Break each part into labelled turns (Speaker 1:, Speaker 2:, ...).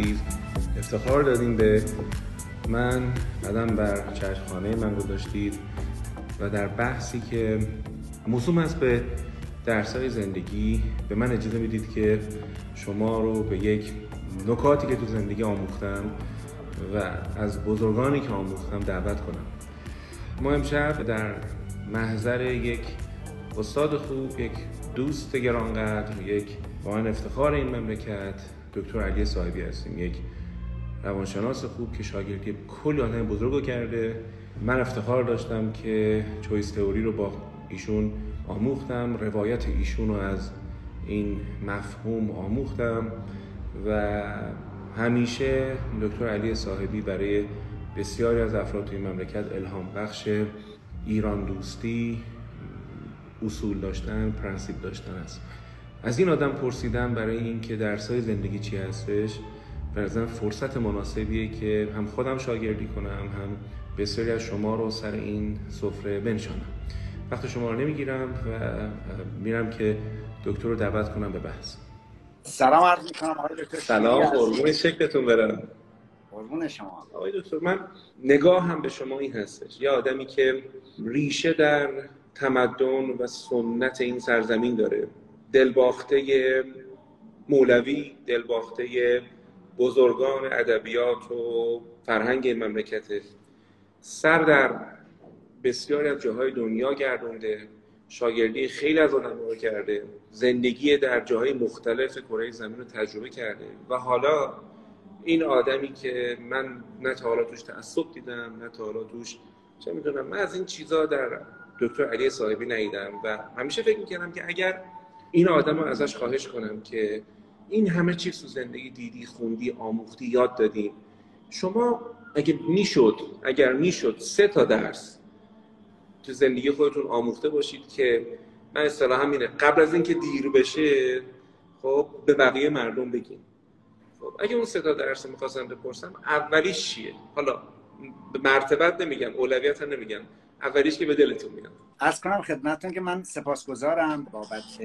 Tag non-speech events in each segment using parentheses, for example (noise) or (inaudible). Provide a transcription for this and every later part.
Speaker 1: عزیز افتخار دادیم به من قدم بر چشمخانه من گذاشتید و در بحثی که موسوم است به درسای زندگی به من اجازه می‌دید که شما رو به یک نکاتی که تو زندگی آموختم و از بزرگانی که آموختم دعوت کنم. ما امشب در محضر یک استاد خوب یک دوست گرانقدر یک واقعا افتخار این مملکت دکتر علی صاحبی هستیم. یک روانشناس خوب که شاگردی کلی آدم بزرگ کرده. من افتخار داشتم که چویس تئوری رو با ایشون آموختم. روایت ایشون رو از این مفهوم آموختم و همیشه دکتر علی صاحبی برای بسیاری از افراد توی مملکت الهام بخش ایران دوستی اصول داشتن پرنسیپ داشتن است. از این آدم پرسیدم برای اینکه درسای زندگی چی هستش برزن فرصت مناسبیه که هم خودم شاگردی کنم هم بسیاری از شما رو سر این سفره بنشانم. وقت شما رو نمی‌گیرم و میرم که دکتر رو دعوت کنم به بحث.
Speaker 2: سلام عرض می‌کنم آقای دکتر.
Speaker 1: سلام قربون شکلتون برم.
Speaker 2: قربون شما.
Speaker 1: آقای دکتر من نگاه هم به شما این هستش. یه آدمی که ریشه در تمدن و سنت این سرزمین داره. دلباخته مولوی دلباخته بزرگان ادبیات و فرهنگ مملکت. سر در بسیاری از جاهای دنیا گردونده شاگردی خیلی از آدم کرده زندگی در جاهای مختلف کره زمین رو تجربه کرده و حالا این آدمی که من نه تا حالا توش تعصب دیدم نه تا حالا توش چه می‌دونم من از این چیزا در دکتر علی صاحبی ندیدم و همیشه فکر می‌کردم که اگر این آدم رو ازش خواهش کنم که این همه چیز تو زندگی دیدی خوندی آموختی یاد دادی. شما اگر می‌شد اگر می‌شد سه تا درس تو زندگی خودتون آموخته باشید که من اصطلاحا اینه قبل از اینکه دیر بشه خب به بقیه مردم بگیم خب اگه اون سه تا درس می‌خواستم بپرسم اولیش چیه؟ حالا به مرتبت نمیگم اولویت هم نمیگم اولیش که به دلتون میاد.
Speaker 2: از کنم خدمتتون که من سپاسگزارم بابت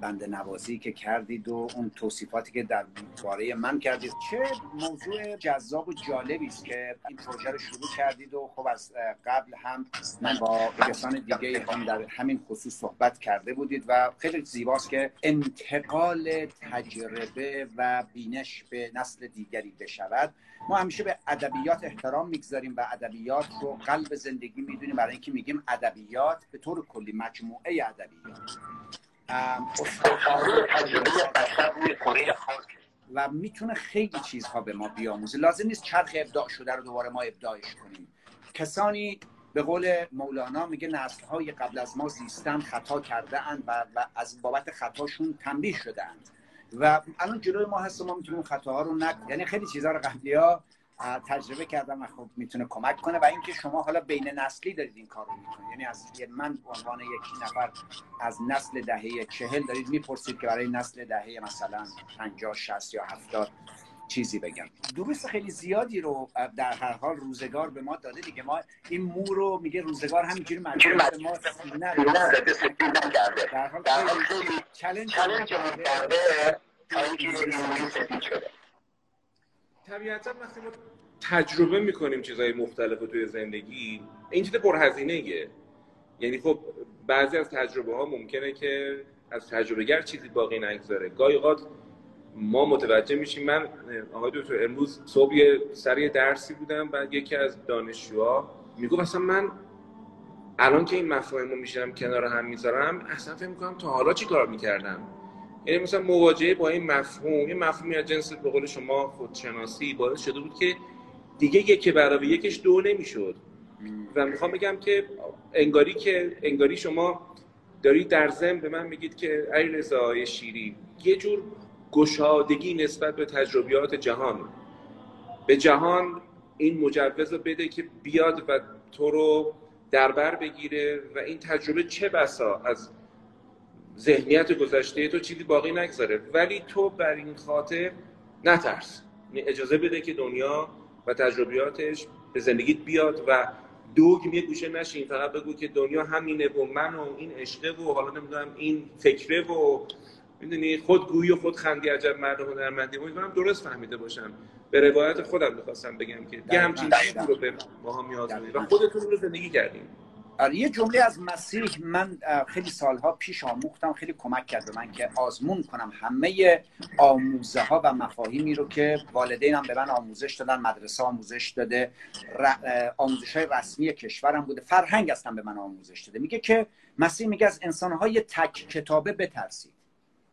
Speaker 2: بنده نوازی که کردید و اون توصیفاتی که در باره من کردید. چه موضوع جذاب و جالبی است که این پروژه رو شروع کردید و خب از قبل هم من با کسان دیگه هم در همین خصوص صحبت کرده بودید و خیلی زیباست که انتقال تجربه و بینش به نسل دیگری بشود. ما همیشه به ادبیات احترام می‌گذاریم و ادبیات رو قلب زندگی می‌دونیم. برای اینکه میگیم ادبیات به طور کلی مجموعه ادبیات. و می‌تونه خیلی چیزها به ما بیاموزه. لازم نیست چرخ ابداع شده رو دوباره ما ابداعش کنیم. کسانی به قول مولانا میگه نسل های قبل از ما زیستن خطا کرده اند و, و از بابت خطاشون تنبیه شده اند و الان جلوی ما هست ما می‌تونیم خطاها رو نک یعنی خیلی چیزها رو قبلی ها تجربه کردم و خب می‌تونه کمک کنه و اینکه شما حالا بین نسلی دارید این کار رو می‌کنید. یعنی از من به عنوان یکی نفر از نسل دهه چهل دارید می‌پرسید که برای نسل دهه مثلا 50 60 یا 70 چیزی بگم. درست خیلی زیادی رو در هر حال روزگار به ما داده دیگه. ما این مو رو میگه روزگار همینجوری مجبور به ما سینه در حال خیلی چالش کرده
Speaker 1: طبیعتا وقتی ما تجربه می‌کنیم چیزهای مختلف توی زندگی این چیز پرهزینه یعنی خب بعضی از تجربه ها ممکنه که از تجربه گر چیزی باقی نگذاره. گاهی اوقات ما متوجه میشیم. من آقای دکتر امروز صبح یه سر درسی بودم بعد یکی از دانشجوها می‌گفت اصلا من الان که این مفاهیم رو میشم کنار هم می‌ذارم اصلا فکر می‌کنم تا حالا چی کار می‌کردم؟ یعنی مثلا مواجهه با این مفهوم یه مفهومی از جنس به قول شما خودشناسی باعث شده بود که دیگه یک برای یکش دو نمی‌شد. و می‌خوام بگم که انگاری که انگاری شما دارید در ضمن به من میگید که ای رضای شیری یه جور گشادگی نسبت به تجربیات جهان. به جهان این مجوز رو بده که بیاد و تو رو دربر بگیره و این تجربه چه بسا از ذهنیت گذشته تو چیزی باقی نگذاره. ولی تو بر این خاطر نترس. یعنی اجازه بده که دنیا و تجربیاتش به زندگیت بیاد و دوگ یه گوشه نشین فقط بگو که دنیا همینه و من و این عشقه و حالا نمی‌دونم این فکره و می‌دونی خودگویی و خود خندی عجب مرد هنرمندی. امیدوارم درست فهمیده باشم. به روایت خودم می‌خواستم بگم که یه همچین چیزی رو به ماها میآزمونید و خودتون رو زندگی کردیم
Speaker 2: یه جمله از مسیح من خیلی سالها پیش آموختم خیلی کمک کرد به من که آزمون کنم همه آموزه ها و مفاهیمی رو که والدینم به من آموزش دادن مدرسه آموزش داده آموزش های رسمی کشورم بوده فرهنگ هستم به من آموزش داده. میگه که مسیح میگه از انسان های تک کتابه بترسید.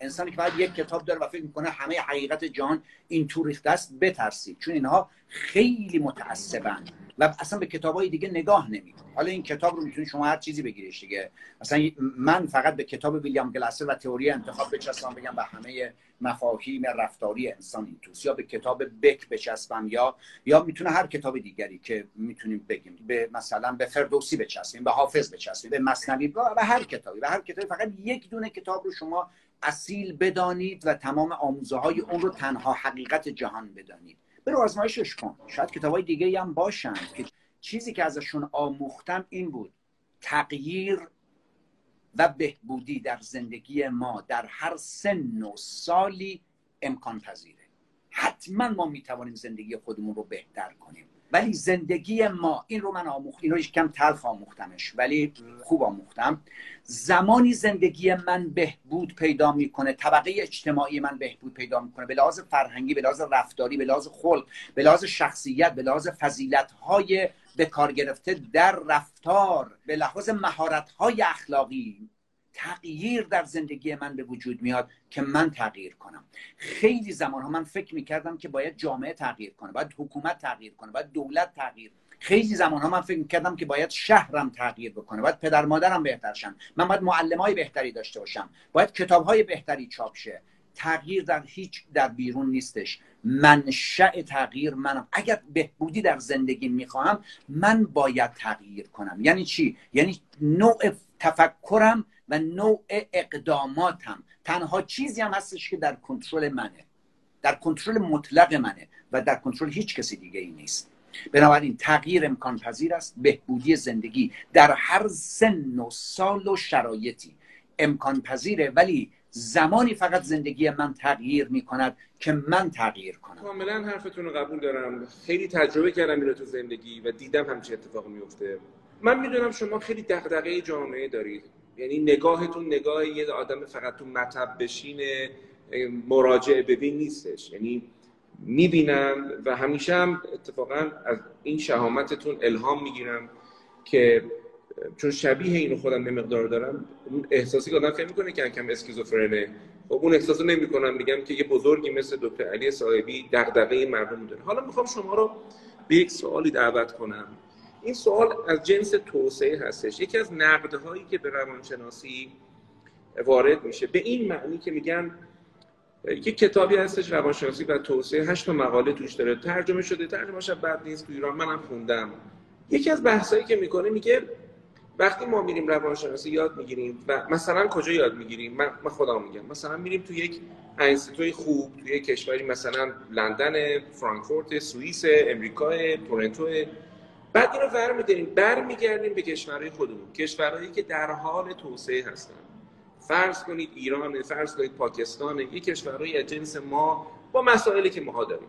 Speaker 2: انسانی که باید یک کتاب داره و فکر می‌کنه همه حقیقت جهان این تو ریخته است بترسید. چون اینها خیلی متعصبن و اصلا به کتاب های دیگه نگاه نمید حالا این کتاب رو می‌تونید شما هر چیزی بگیریش دیگه. مثلا من فقط به کتاب ویلیام گلاسر و تئوری انتخاب بچسبم بگم به همه مفاهیم رفتاری انسان این توست. یا به کتاب بک بچسبم یا یا می‌تونه هر کتاب دیگری که می‌تونیم بگیم. به مثلا به فردوسی بچسبیم به حافظ بچسبیم به مصنوی به هر کتابی. به هر کتابی. فقط یک دونه کتاب رو شما اصیل بدانید و تمام آموزه های اون رو تنها حقیقت جهان بدانید. برو آزمایشش کن شاید کتاب های دیگه هم باشن که چیزی که ازشون آموختم این بود. تغییر و بهبودی در زندگی ما در هر سن و سالی امکان پذیره حتما ما می‌توانیم زندگی خودمون رو بهتر کنیم. ولی زندگی ما این رو من آموخت این رو کم تلخ آموختمش ولی خوب آموختم. زمانی زندگی من بهبود پیدا می‌کنه طبقه اجتماعی من بهبود پیدا می‌کنه به لحاظ فرهنگی به لحاظ رفتاری به لحاظ خلق به لحاظ شخصیت به لحاظ فضیلت های به کار گرفته در رفتار به لحاظ مهارت های اخلاقی تغییر در زندگی من به وجود میاد که من تغییر کنم. خیلی زمان ها من فکر می‌کردم که باید جامعه تغییر کنه باید حکومت تغییر کنه باید دولت تغییر. خیلی زمان ها من فکر می‌کردم که باید شهرم تغییر بکنه باید پدر مادرم بهتر شن من باید معلم های بهتری داشته باشم باید کتاب های بهتری چاپ شه. تغییر در هیچ در بیرون نیستش. منشأ تغییر منم. اگر بهبودی در زندگی می‌خواهم من باید تغییر کنم. یعنی چی؟ یعنی نوع تفکرم و نوع اقداماتم. تنها چیزی هم هستش که در کنترل منه. در کنترل مطلق منه و در کنترل هیچ کسی دیگه ای نیست. بنابراین تغییر امکان پذیر است. بهبودی زندگی در هر سن و سال و شرایطی امکان پذیره ولی زمانی فقط زندگی من تغییر می کند که من تغییر کنم.
Speaker 1: کاملا حرفتون رو قبول دارم. خیلی تجربه کردم این تو زندگی و دیدم همچه اتفاق میفته من می‌دونم شما خیلی دغدغه جامعه دارید. یعنی نگاهتون نگاه یه آدم فقط تو مطب بشین مراجعه ببین نیستش. یعنی می‌بینم و همیشه هم اتفاقا از این شهامتتون الهام می‌گیرم که چون شبیه اینو خودم به مقدار دارم اون احساسی که آدم فکر می‌کنه که کم اسکیزوفرنه خب اون احساسو نمی‌کنم میگم که یه بزرگی مثل دکتر علی صاحبی دغدغه مردم داره حالا می‌خوام شما رو به یک سوالی دعوت کنم. این سوال از جنس توسعه هستش. یکی از نقدهایی که به روانشناسی وارد میشه به این معنی که میگن یک کتابی هستش روانشناسی و توسعه هشت مقاله توش داره. ترجمه شده ترجمهش بد نیست تو ایران منم خوندم. یکی از بحثایی که می‌کنه میگه وقتی ما میریم روانشناسی یاد می‌گیریم و مثلا کجا یاد می‌گیریم؟ من, من میگم. مثلا میریم تو یک انستیتوی خوب یک کشوری مثلا لندن فرانکفورت سوئیس امریکا تورنتو بعد اینو ور میداریم برمیگردیم به کشورهای خودمون. کشورهایی که در حال توسعه هستن. فرض کنید ایران فرض کنید پاکستان یک کشورهای جنس ما با مسائلی که ما داریم.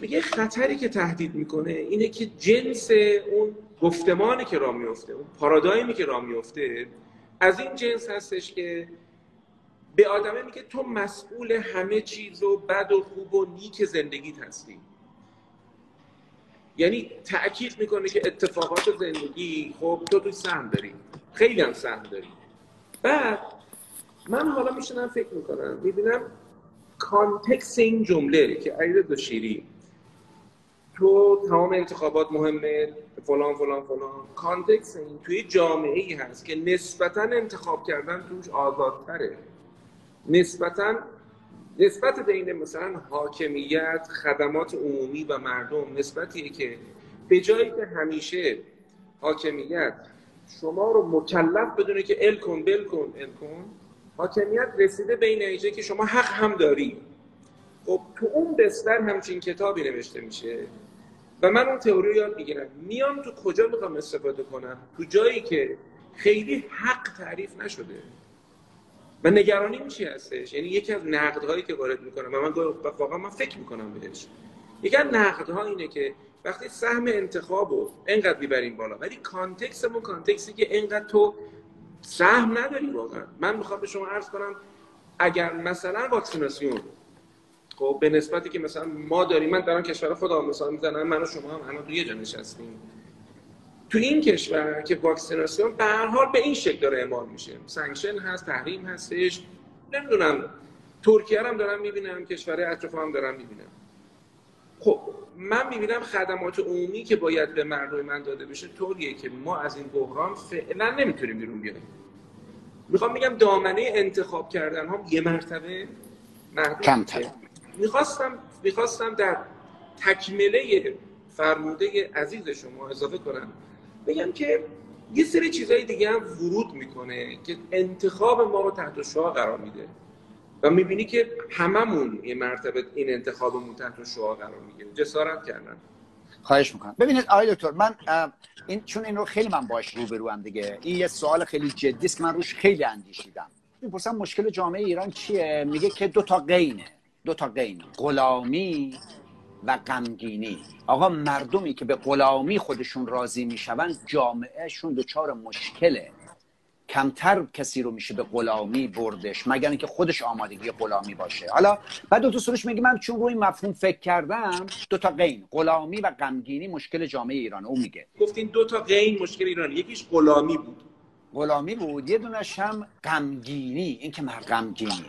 Speaker 1: میگه خطری که تهدید می‌کنه اینه که جنس اون گفتمانی که را میفته اون پارادایمی که را میفته از این جنس هستش که به آدمه میگه تو مسئول همه چیز و بد و خوب و نیک زندگیت هستی. یعنی تاکید می‌کنه که اتفاقات زندگی خب تو توی سهم داری. خیلی هم سهم داری. بعد من حالا میشنم فکر می‌کنم می‌بینم context این جمله که عید دو شیری تو تمام انتخابات مهمه فلان فلان فلان. context این توی جامعه ای هست که نسبتا انتخاب کردن توش آزادتره. نسبتا نسبت بین مثلا حاکمیت خدمات عمومی و مردم نسبتیه که به جایی که همیشه حاکمیت شما رو مکلف بدونه که ال کن بل کن ال کن حاکمیت رسیده به این نتیجه که شما حق هم داری. خب تو اون بستر همچین کتابی نوشته میشه و من اون تئوری رو یاد می‌گیرم. میام تو کجا می‌خوام استفاده کنم؟ تو جایی که خیلی حق تعریف نشده. و نگرانی چی هستش؟ یعنی یکی از نقدهایی که وارد می‌کنم و من واقعا من فکر می‌کنم بهش. یکی از نقدها اینه که وقتی سهم انتخاب رو انقدر می‌بریم بالا ولی context مون context ی که انقدر تو سهم نداری واقعا. من می‌خوام به شما عرض کنم اگر مثلا واکسیناسیون خب به نسبتی که مثلا ما داریم من دارم کشور خودم مثال می‌زنم من و شما هم الان تو یه جا نشستیم. تو این کشور که واکسیناسیون به هر حال به این شکل داره اعمال میشه. sanction هست تحریم هستش. نمی‌دونم. ترکیه هم دارم می‌بینم کشور اطراف هم دارم می‌بینم. خب من می‌بینم خدمات عمومی که باید به مردم من داده بشه طوریه که ما از این بحران فعلا نمی‌تونیم بیرون بیاییم می‌خوام میگم دامنه انتخاب کردن هم یه مرتبه
Speaker 2: کمتر
Speaker 1: می‌خواستم می‌خواستم در تکمله فرموده عزیز شما اضافه کنم. بگم که یه سری چیزهای دیگه هم ورود می‌کنه که انتخاب ما رو تحت شعا قرار میده. و می‌بینی که هممون یه مرتبه این انتخابمون تحت شعا قرار می‌گیره. جسارت کردن.
Speaker 2: خواهش می‌کنم. ببینید آقای دکتر من این چون این رو خیلی من باش رو هم دیگه این یه سوال خیلی جدی است من روش خیلی اندیشیدم. می‌پرسم مشکل جامعه ایران چیه؟ میگه که دو تا قینه دو تا قین غلامی و غمگینی. آقا مردمی که به غلامی خودشون راضی می‌شوند جامعهشون دچار مشکله. کمتر کسی رو میشه به غلامی بردش مگر اینکه خودش آمادگی غلامی باشه. حالا بعد دو تا سروش میگه من چون روی مفهوم فکر کردم دو تا قین غلامی و غمگینی مشکل جامعه ایران. او میگه.
Speaker 1: گفتین دو تا قین مشکل ایران یکیش غلامی بود.
Speaker 2: غلامی بود یه دونش هم غمگینی. این که مرد غمگینی.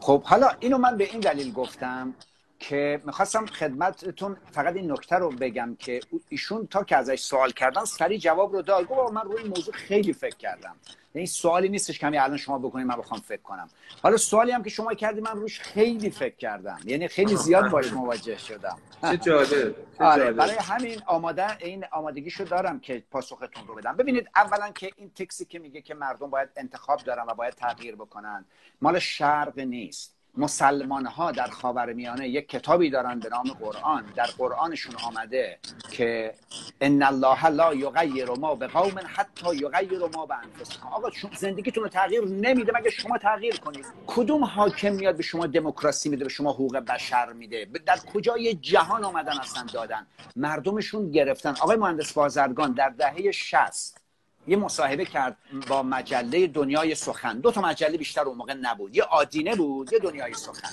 Speaker 2: خب حالا اینو من به این دلیل گفتم که می‌خواستم خدمتتون فقط این نکته رو بگم که ایشون تا که ازش سوال کردن سریع جواب رو داد. گفت من روی این موضوع خیلی فکر کردم. یعنی سوالی نیستش که الان شما بکنید من بخوام فکر کنم. حالا سوالی هم که شما کردی من روش خیلی فکر کردم. یعنی خیلی زیاد باش مواجه شدم.
Speaker 1: چه جالب
Speaker 2: آره برای همین آماده این آمادگیشو دارم که پاسختون رو بدم. ببینید اولا که این تکسی که میگه که مردم باید انتخاب دارن و باید تغییر بکنن مال شرق نیست. مسلمان ها در خاورمیانه یک کتابی دارن به نام قرآن. در قرآنشون آمده که ان الله لا یغیر ما به قوم حتی یغیر ما به انفسکم آقا زندگیتون رو تغییر نمیده مگه شما تغییر کنید؟ کدوم حاکم میاد به شما دموکراسی میده به شما حقوق بشر میده؟ در کجای جهان آمدن اصلا دادن؟ مردمشون گرفتن. آقای مهندس بازرگان در دهه 60 یه مصاحبه کرد با مجله دنیای سخن. دو تا مجله بیشتر اون موقع نبود. یه آدینه بود یه دنیای سخن.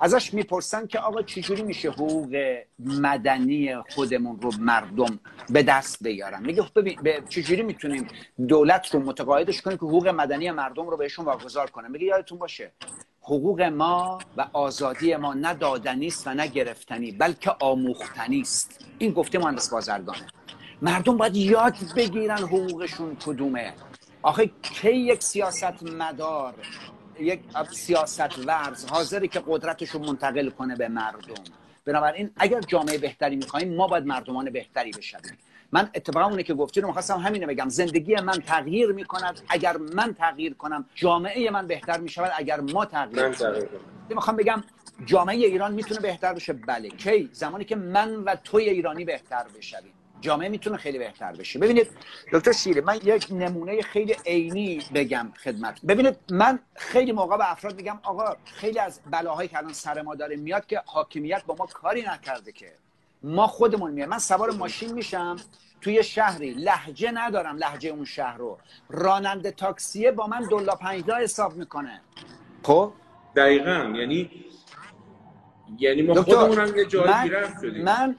Speaker 2: ازش می‌پرسن که آقا چجوری میشه حقوق مدنی خودمون رو مردم به دست بیارن؟ میگه خب ببین چجوری می‌تونیم دولت رو متقاعدش کنیم که حقوق مدنی مردم رو بهشون واگذار کنه؟ میگه یادتون باشه حقوق ما و آزادی ما نه دادنی است و نه گرفتنی بلکه آموختنی است. این گفته مهندس بازرگانه. مردم باید یاد بگیرن حقوقشون کدومه. آخه کی یک سیاست مدار یک سیاست ورز حاضری که قدرتش رو منتقل کنه به مردم؟ بنابراین اگر جامعه بهتری می‌خوایم ما باید مردمان بهتری بشویم. من اتفاقا اونه که گفتی رو می‌خواستم همینه بگم. زندگی من تغییر می‌کند. اگر من تغییر کنم جامعه من بهتر می‌شود. اگر ما تغییر کنم. می‌خوام بگم جامعه ایران می‌تونه بهتر بشه. بله کی؟ زمانی که من و توی ایرانی بهتر بشویم. جامعه می‌تونه خیلی بهتر بشه. ببینید دکتر شیره من یک نمونه خیلی عینی بگم خدمت ببینید من خیلی موقع به افراد میگم آقا خیلی از بلاهایی که الان سر ما داره میاد که حاکمیت با ما کاری نکرده که. ما خودمون میاد من سوار ماشین میشم توی شهری. لحجه ندارم لحجه اون شهر رو. راننده تاکسیه با من دلا پنجدا حساب می‌کنه. خب؟
Speaker 1: دقیقا. یعنی یعنی ما خودمون هم یه جایی شدیم.
Speaker 2: من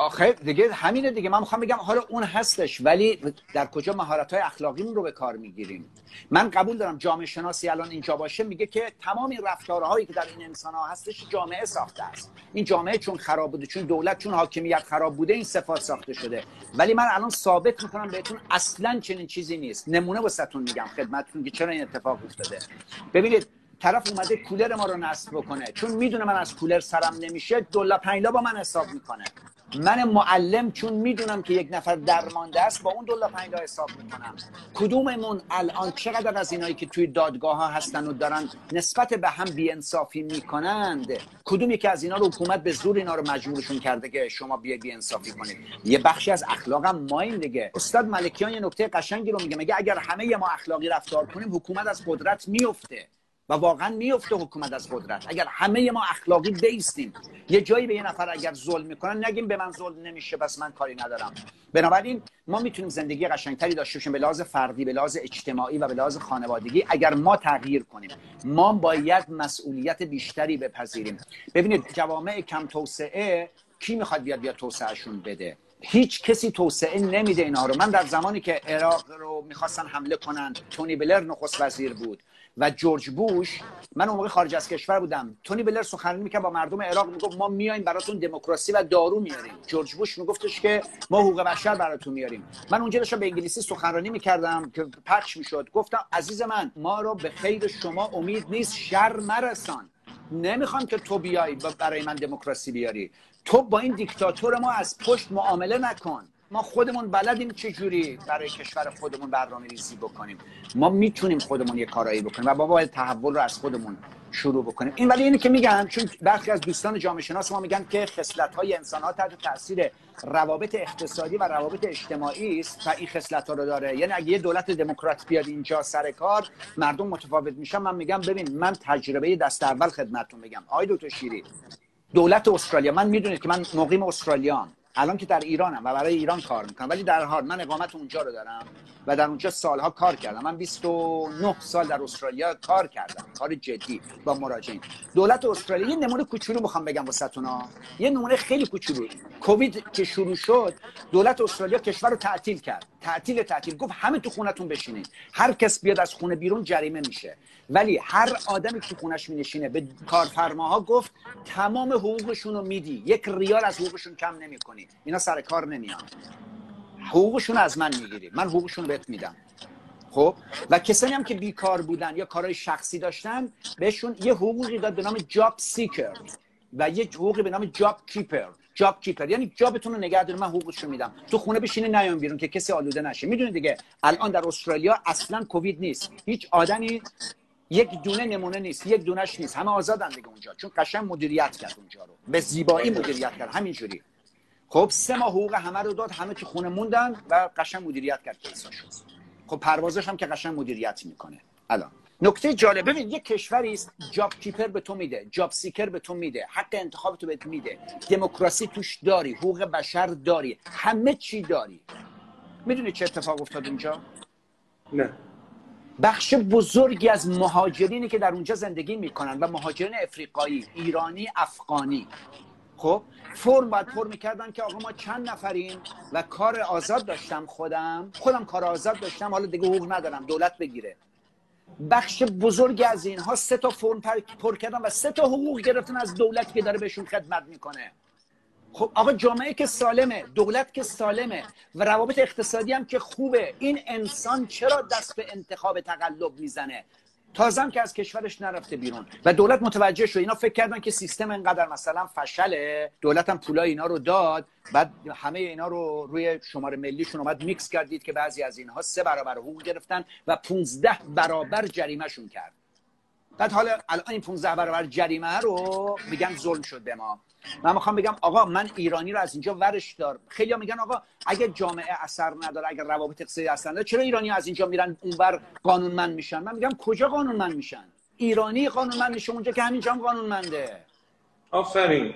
Speaker 2: آخه دیگه همینه دیگه. من می‌خوام بگم حالا اون هستش ولی در کجا مهارت های اخلاقیمون رو به کار می‌گیریم؟ من قبول دارم جامعه شناسی الان اینجا باشه میگه که تمام این رفتارهایی که در این انسان ها هستش جامعه ساخته است. این جامعه چون خراب بوده چون دولت چون حاکمیت خراب بوده این صفات ساخته شده. ولی من الان ثابت می‌کنم بهتون اصلا چنین چیزی نیست. نمونه واسهتون میگم خدمتتون که چرا این اتفاق افتاده. ببینید طرف اومده کولر ما رو نصب بکنه. چون می‌دونه من از کولر سرم نمیشه دلا پنجلا با من حساب می‌کنه. من معلم چون می‌دونم که یک نفر درمانده است با اون دلا پنج حساب می‌کنم. کدوممون الان چقدر از اینایی که توی دادگاه ها هستن و دارن نسبت به هم بیانصافی می‌کنند؟ کدوم یکی از اینا رو حکومت به زور اینا رو مجبورشون کرده که شما بیا بیانصافی کنید؟ یه بخشی از اخلاقم ما این دیگه. استاد ملکیان یه نکته قشنگی رو میگه. میگه اگر همه ما اخلاقی رفتار کنیم حکومت از قدرت میفته و واقعا میفته حکومت از قدرت. اگر همه ما اخلاقی بیستیم یه جایی به یه نفر اگر ظلم می‌کنن نگیم به من ظلم نمیشه بس من کاری ندارم. بنابراین ما می‌تونیم زندگی قشنگتری داشته باشیم به لحاظ فردی به لحاظ اجتماعی و به لحاظ خانوادگی. اگر ما تغییر کنیم ما باید مسئولیت بیشتری بپذیریم. ببینید جوامع کم توسعه کی می‌خواد بیاد بیاد توسعهشون بده؟ هیچ کسی توسعه نمیده اینها رو. من در زمانی که عراق رو می‌خواستن حمله کنن تونی بلر نخست وزیر بود. و جورج بوش من اون موقع خارج از کشور بودم. تونی بلر سخنرانی می‌کرد با مردم عراق می‌گفت ما میایم براتون دموکراسی و دارو میاریم جورج بوش میگفتش که ما حقوق بشر براتون میاریم من اونجا داشتم به انگلیسی سخنرانی می‌کردم که پخش می‌شد. گفتم عزیز من ما رو به خیر شما امید نیست شر مرسان. نمی‌خوام که تو بیای برای من دموکراسی بیاری. تو با این دیکتاتور ما از پشت معامله نکن. ما خودمون بلدیم چه جوری برای کشور خودمون برنامه ریزی بکنیم. ما می‌تونیم خودمون یه کارایی بکنیم و با باید تحول رو از خودمون شروع بکنیم. این ولی اینه که میگن چون برخی از دوستان جامعه شناس ما میگن که خصلت های انسان ها تحت تاثیر روابط اقتصادی و روابط اجتماعی است و این خصلت ها رو داره. یعنی اگه یه دولت دموکرات بیاد اینجا سر کار مردم متفاوت میشن. من میگم ببین من تجربه دست اول خدمتتون بگم آقای دکتر شیری دولت استرالیا. من می‌دونید که من مقیم استرالیام. الان که در ایرانم و برای ایران کار می‌کنم ولی در حال من اقامت اونجا رو دارم و در اونجا سالها کار کردم. من 29 سال در استرالیا کار کردم. کار جدی با مراجعین. دولت استرالیا یه نمونه کوچولو می‌خوام بگم واسهتون یه نمونه خیلی کوچولو. کووید که شروع شد دولت استرالیا کشور رو تعطیل کرد. تعطیل تعطیل. گفت همه تو خونتون بشینید هر کس بیاد از خونه بیرون جریمه میشه. ولی هر آدمی که خونش می نشینه به کارفرماها گفت تمام حقوقشون رو میدی. یک ریال از حقوقشون کم نمی کنی اینا سر کار نمیان. حقوقشون از من می‌گیری. من حقوقشون بهت میدم. خب؟ و کسانی هم که بیکار بودن یا کارهای شخصی داشتن بهشون یه حقوقی داد به نام job seeker و یه حقوقی به نام job keeper job keeper یعنی job تون رو نگه دارید. من حقوقش رو میدم. تو خونه بشینه نیام بیرون که کسی آلوده نشه. می‌دونید دیگه الان در استرالیا اصلا کووید نیست. هیچ آدمی یک دونه نمونه نیست یک دونش نیست. همه آزادن دیگه اونجا. چون قشنگ مدیریت کرد اونجا رو. به زیبایی مدیریت کرد. همینجوری. خب سه ماه حقوق همه رو داد همه تو خونه موندن و قشنگ مدیریت کرد کیساشو. خب پروازش هم که قشنگ مدیریت می‌کنه. الان. نکته جالب. ببین یک کشوری است job keeper به تو میده job seeker به تو میده حق انتخاب تو بهت میده. دموکراسی توش داری حقوق بشر داری همه چی داری. می‌دونی چه اتفاق افتاد اونجا؟
Speaker 1: نه.
Speaker 2: بخش بزرگی از مهاجرینی که در اونجا زندگی می‌کنن و مهاجرین افریقایی ایرانی افغانی. خب فرم باید پر می‌کردن که آقا ما چند نفریم و کار آزاد داشتم خودم. خودم کار آزاد داشتم حالا دیگه حقوق ندارم دولت بگیره. بخش بزرگی از اینها سه تا فرم پر کردن و سه تا حقوق گرفتن از دولت که داره بهشون خدمت می‌کنه. خب آقا جامعه که سالمه دولت که سالمه و روابط اقتصادی هم که خوبه. این انسان چرا دست به انتخاب تقلب می‌زنه؟ تازم که از کشورش نرفته بیرون. و دولت متوجه شد. اینا فکر کردن که سیستم انقدر مثلا فشله. دولت هم پولای اینا رو داد. بعد همه اینا رو روی شماره ملیشون اومد میکس کردید که بعضی از اینها سه برابر حقوق گرفتن و 15 برابر جریمهشون کرد. بعد حالا الان این 15 برابر جریمه رو میگن ظلم شد به ما. من می‌خوام بگم آقا من ایرانی رو از اینجا ورش دار. خیلی میگن آقا اگه جامعه اثر نداره اگر روابط اقتصادی اثر نداره چرا ایرانی از اینجا میرن اونور قانونمند میشن؟ من میگم کجا قانونمند میشن؟ ایرانی قانونمند میشه اونجا که همینجا هم قانونمنده.
Speaker 1: آفرین.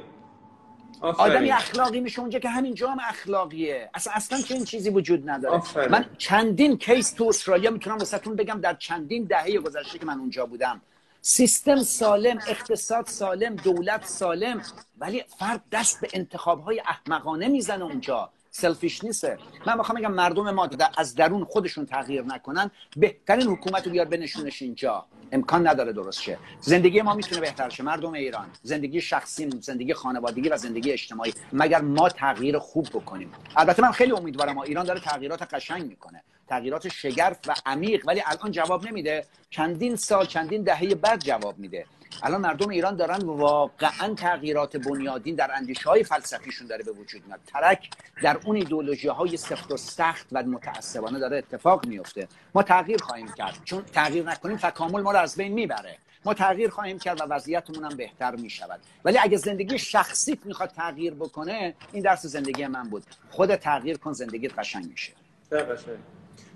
Speaker 2: آدمی اخلاقی میشه اونجا که همینجا هم اخلاقیه. اصلا اصلا که این چیزی وجود نداره.
Speaker 1: آفرین.
Speaker 2: من چندین کیس تو استرالیا می‌تونم واسهتون بگم در چندین دهه گذشته که من اونجا بودم. سیستم سالم اقتصاد سالم دولت سالم ولی فرد دست به انتخاب های احمقانه می‌زنه اونجا. سلفیش نیسته من می‌خوام بگم مردم ما از درون خودشون تغییر نکنن بهترین حکومت رو بیار بنشونش اینجا. امکان نداره درست شه زندگی ما می‌تونه بهتر شه مردم ایران. زندگی شخصی زندگی خانوادگی و زندگی اجتماعی. مگر ما تغییر خوب بکنیم؟ البته من خیلی امیدوارم ایران داره تغییرات قشنگ می‌کنه. تغییرات شگرف و عمیق ولی الان جواب نمیده. چندین سال چندین دهه بعد جواب میده. الان مردم ایران دارن واقعا تغییرات بنیادین در اندیشه های فلسفیشون داره به وجود میاد. ترک در اون ایدولوژی های سفت و سخت و متعصبانه داره اتفاق میفته ما تغییر خواهیم کرد. چون تغییر نکنیم تکامل ما رو از بین می‌بره. ما تغییر خواهیم کرد و وضعیتمون هم بهتر می‌شود. ولی اگه زندگی شخصیت می‌خواد تغییر بکنه این درس زندگی من بود. خود تغییر کن زندگیت قشنگ میشه.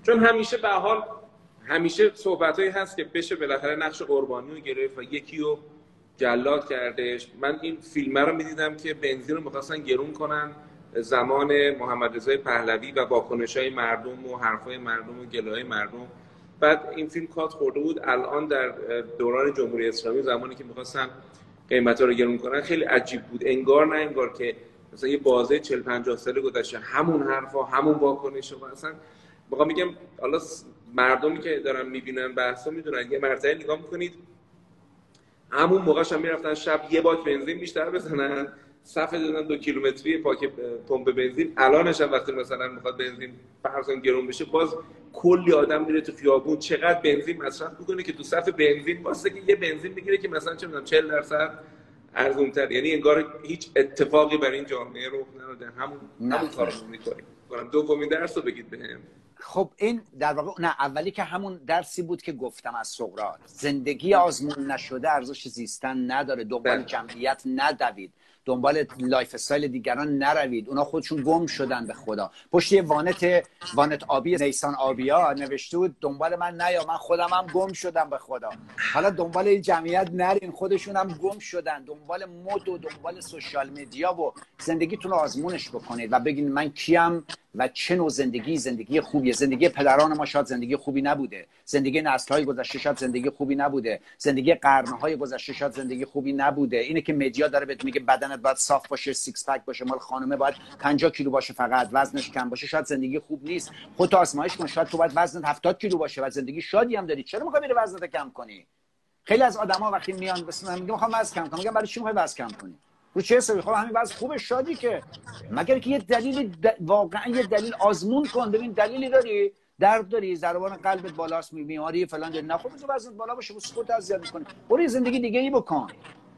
Speaker 1: چون همیشه به حال همیشه صحبت هست که بشه بالاخره نقش قربانی رو گرفت و یکی رو جلاد کردش. من این فیلم رو می‌دیدم که بنزین رو می‌خواستن گرون کنن. زمان محمد رضای پهلوی و واکنش های مردم و حرف های مردم و گله مردم. بعد این فیلم کات خورده بود. الان در دوران جمهوری اسلامی زمانی که می‌خواستن قیمت ها رو گرون کنن خیلی عجیب بود. انگار نه انگار که مثلا یه بازه 40 50 ساله گذشته. همون حرفا همون واکنش و اصلا می‌خوام میگم حالا مردمی که دارن می‌بینن بحثا می‌دونن. یه مرتبه نگاه می‌کنید همون موقعش هم می‌رفتن شب یه باک بنزین بیشتر بزنن صفحه دادن دو کیلومتری پاک پمپ بنزین. الانش هم وقتی مثلا می‌خواد بنزین فرضاً گرون بشه باز کلی آدم میره تو خیابون. چقدر بنزین مصرف می‌کنه که تو صف بنزین واسه که یه بنزین بگیره که مثلا چه می‌دونم 40 درصد ارزون تر یعنی انگار هیچ اتفاقی برای این جامعه رخ نداده همون همون کارو می‌کنیم. دومین درس رو بگید بهم.
Speaker 2: خب این در واقع نه اولی که همون درسی بود که گفتم از سقراط. زندگی آزمون نشده ارزش زیستن نداره دنبال بله. جمعیت ندوید. دنبال lifestyle دیگران نروید. اونا خودشون گم شدن به خدا. پشت یه وانت وانت آبی نیسان آبیا نوشته بود دنبال من نیا من خودم هم گم شدم به خدا. حالا دنبال این جمعیت نرین خودشون هم گم شدن. دنبال مد و دنبال social media و زندگیتون رو آزمونش بکنید و بگین من کیم؟ و چه نوع زندگی؟ زندگی خوبیه. زندگی پدران ما شاید زندگی خوبی نبوده. زندگی نسل های گذشته شاید زندگی خوبی نبوده. زندگی های گذشته شاید زندگی خوبی نبوده. اینه که media داره بهت میگه بدنت باید صاف باشه six pack باشه مال خانومه باید 50 کیلو باشه فقط. وزنش کم باشه شاید زندگی خوب نیست. خودت آزمایش کن شاید تو باید وزنت 70 کیلو باشه و زندگی شادی هم داری. چرا می‌خوای بری وزنت کم کنی؟ خیلی از آدما وقتی میان بس میگم می‌خوام وزن کم کنم. میگم برای چی می‌خوای وزن کم کنی؟ رو چه حسابی؟ خب همین وضع خوب شادی که. مگر که یه دلیل واقعا یه دلیل آزمون کن. ببین دلیلی داری؟ درد داری؟ ضربان قلبت بالاست بیماری فلان داری. نه خب تو وزنت بالا باشه بس خودت اذیت می‌کنی برو زندگی دیگه ای بکن.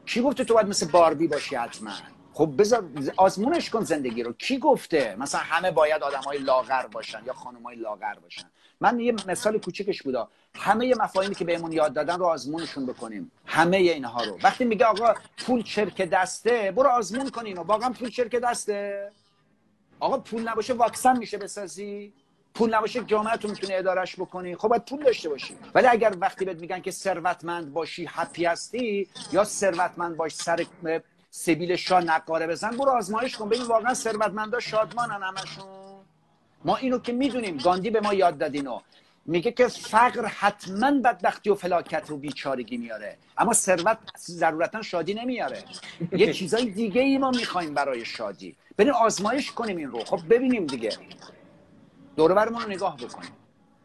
Speaker 2: کی گفته تو باید مثل باربی باشی حتما؟ خب بذار آزمونش کن زندگی رو. کی گفته؟ مثلا همه باید آدمای لاغر باشن یا خانمای لاغر باشن. من یه مثال کوچکش بودا. همه مفاهیمی که بهمون یاد دادن رو آزمونشون بکنیم. همه اینها رو. وقتی میگه آقا پول چرک دسته برو آزمون کن و واقعا پول چرک دسته. آقا پول نباشه واکسن میشه بسازی. پول نباشه تو می‌تونه ادارش بکنی. خب باید پول داشته باشی. ولی اگر وقتی بهت میگن که ثروتمند باشی هپی هستی یا ثروتمند باش سر سبیل شاه نقاره بزن برو آزمایش کن. ببین واقعا ثروتمندا شادمانن همشون. ما اینو که می‌دونیم. گاندی به ما یاد داد اینو. میگه که فقر حتما بدبختی و فلاکت و بیچارگی میاره. اما ثروت ضرورتا شادی نمیاره. یه (laughs) چیزای دیگه ای ما می‌خوایم برای شادی. بریم آزمایش کنیم این رو. خب ببینیم دیگه. دور رو نگاه بکنیم.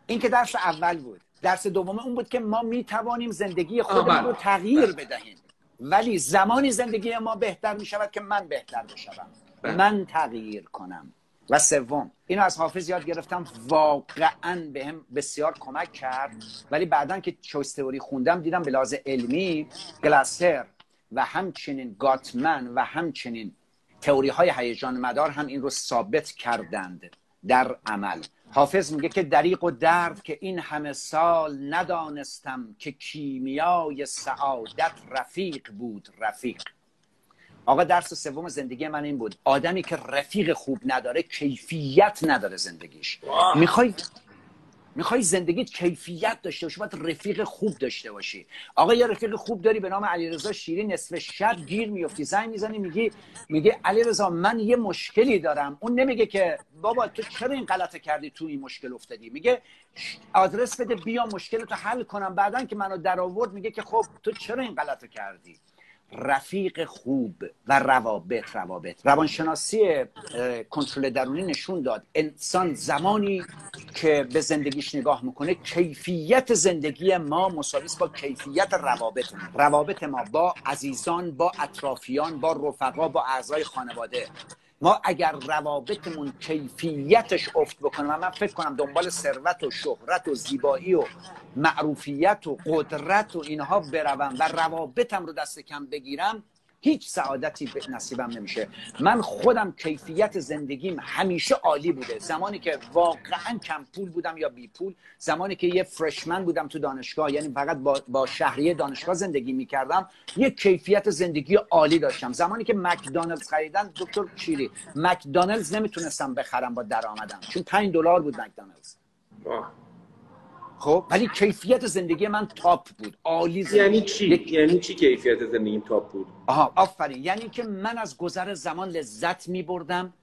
Speaker 2: این که درس اول بود. درس دوم اون بود که ما می‌توانیم زندگی خودمون رو تغییر بدهیم. ولی زمانی زندگی ما بهتر می‌شود که من بهتر بشوم. بله. من تغییر کنم. و سوم اینو از حافظ یاد گرفتم واقعا به بسیار کمک کرد. ولی بعدا که چویس تئوری خوندم دیدم به لحاظ علمی گلاسر و همچنین گاتمن و همچنین تئوری های هیجان مدار هم این رو ثابت کردند در عمل. حافظ میگه که دریق و درد که این همه سال ندانستم که کیمیای سعادت رفیق بود رفیق. آقا درس سوم زندگی من این بود. آدمی که رفیق خوب نداره کیفیت نداره زندگیش. می‌خوای می‌خوای زندگی کیفیت داشته باشی باید رفیق خوب داشته باشی. آقا یه رفیق خوب داری به نام علیرضا شیری نصف شب گیر میفتی زنگ می‌زنی میگی میگه علیرضا من یه مشکلی دارم. اون نمیگه که بابا تو چرا این غلطه کردی تو این مشکل افتادی؟ میگه آدرس بده بیا مشکلتو حل کنم. بعدا که منو در آورد میگه که خب تو چرا این غلطه کردی؟ رفیق خوب و روابط روابط. روانشناسی کنترل درونی نشون داد. انسان زمانی که به زندگیش نگاه می‌کنه کیفیت زندگی ما مساوی با کیفیت روابط روابط ما با عزیزان با اطرافیان با رفقا با اعضای خانواده. ما اگر روابطمون کیفیتش افت بکنه و من فکر کنم دنبال ثروت و شهرت و زیبایی و معروفیت و قدرت و اینها بروم و روابطم رو دست کم بگیرم هیچ سعادتی نصیبم نمیشه. من خودم کیفیت زندگیم همیشه عالی بوده. زمانی که واقعا کم پول بودم یا بی پول زمانی که یه فرشمن بودم تو دانشگاه یعنی فقط با, با شهریه دانشگاه زندگی می‌کردم یه کیفیت زندگی عالی داشتم. زمانی که مکدونالدز خریدن دکتر چیری مکدونالدز نمی‌تونستم بخرم با درآمدم چون 5 دلار بود مکدونالدز خب؟ ولی کیفیت زندگی من تاپ بود. عالی
Speaker 1: زندگی. یعنی چی؟ یعنی چی کیفیت زندگی تاپ بود؟
Speaker 2: آها آفرین. یعنی که من از گذر زمان لذت می بردم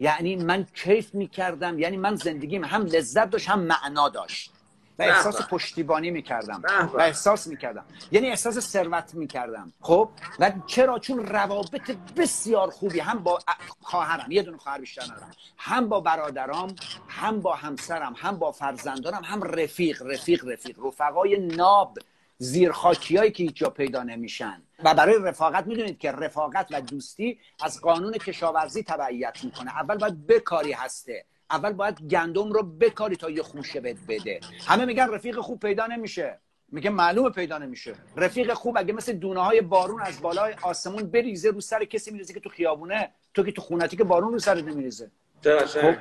Speaker 2: یعنی من کیف می کردم یعنی من زندگیم هم لذت داشت هم معنا داشت. و احساس پشتیبانی می‌کردم. و احساس می‌کردم. یعنی احساس ثروت می‌کردم. خب؟ و چرا؟ چون روابط بسیار خوبی هم با خواهرم یه دونه خواهر بیشتر ندارم. هم با برادرام هم با همسرم هم با فرزندانم هم رفیق رفیق رفیق. رفقای ناب زیرخاکیایی که هیچ جا پیدا نمیشن. و برای رفاقت می‌دونید که رفاقت و دوستی از قانون کشاورزی تبعیت می‌کنه. اول باید بکاری هسته. اول باید گندم رو بکاری تا یه خوشه بد بده. همه میگن رفیق خوب پیدا نمیشه. میگه معلومه پیدا نمیشه. رفیق خوب اگه مثل دونه های بارون از بالای آسمون بریزه رو سر کسی میریزه که تو خیابونه تو که تو خونتی که بارون رو سرت نمیریزه. خب؟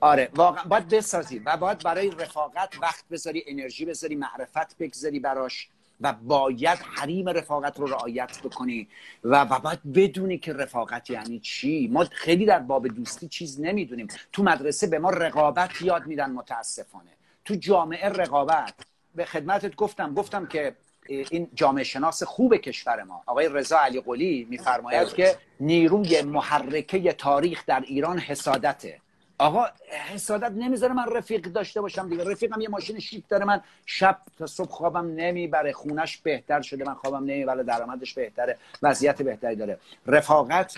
Speaker 2: آره واقعا باید بسازی و باید برای رفاقت وقت بذاری انرژی بذاری معرفت بگذاری براش. و باید حریم رفاقت رو رعایت بکنی. و, و باید بدونی که رفاقت یعنی چی. ما خیلی در باب دوستی چیز نمی‌دونیم. تو مدرسه به ما رقابت یاد میدن متاسفانه. تو جامعه رقابت. به خدمتت گفتم گفتم که این جامعه شناس خوب کشور ما. آقای رضا علی قلی میفرماید که نیروی محرکه تاریخ در ایران حسادته. آقا حسادت نمی‌ذاره من رفیق داشته باشم دیگه. رفیقم یه ماشین شیک داره من شب تا صبح خوابم نمی‌بره. خونش بهتر شده من خوابم نمی‌بره درآمدش بهتره وضعیت بهتری داره. رفاقت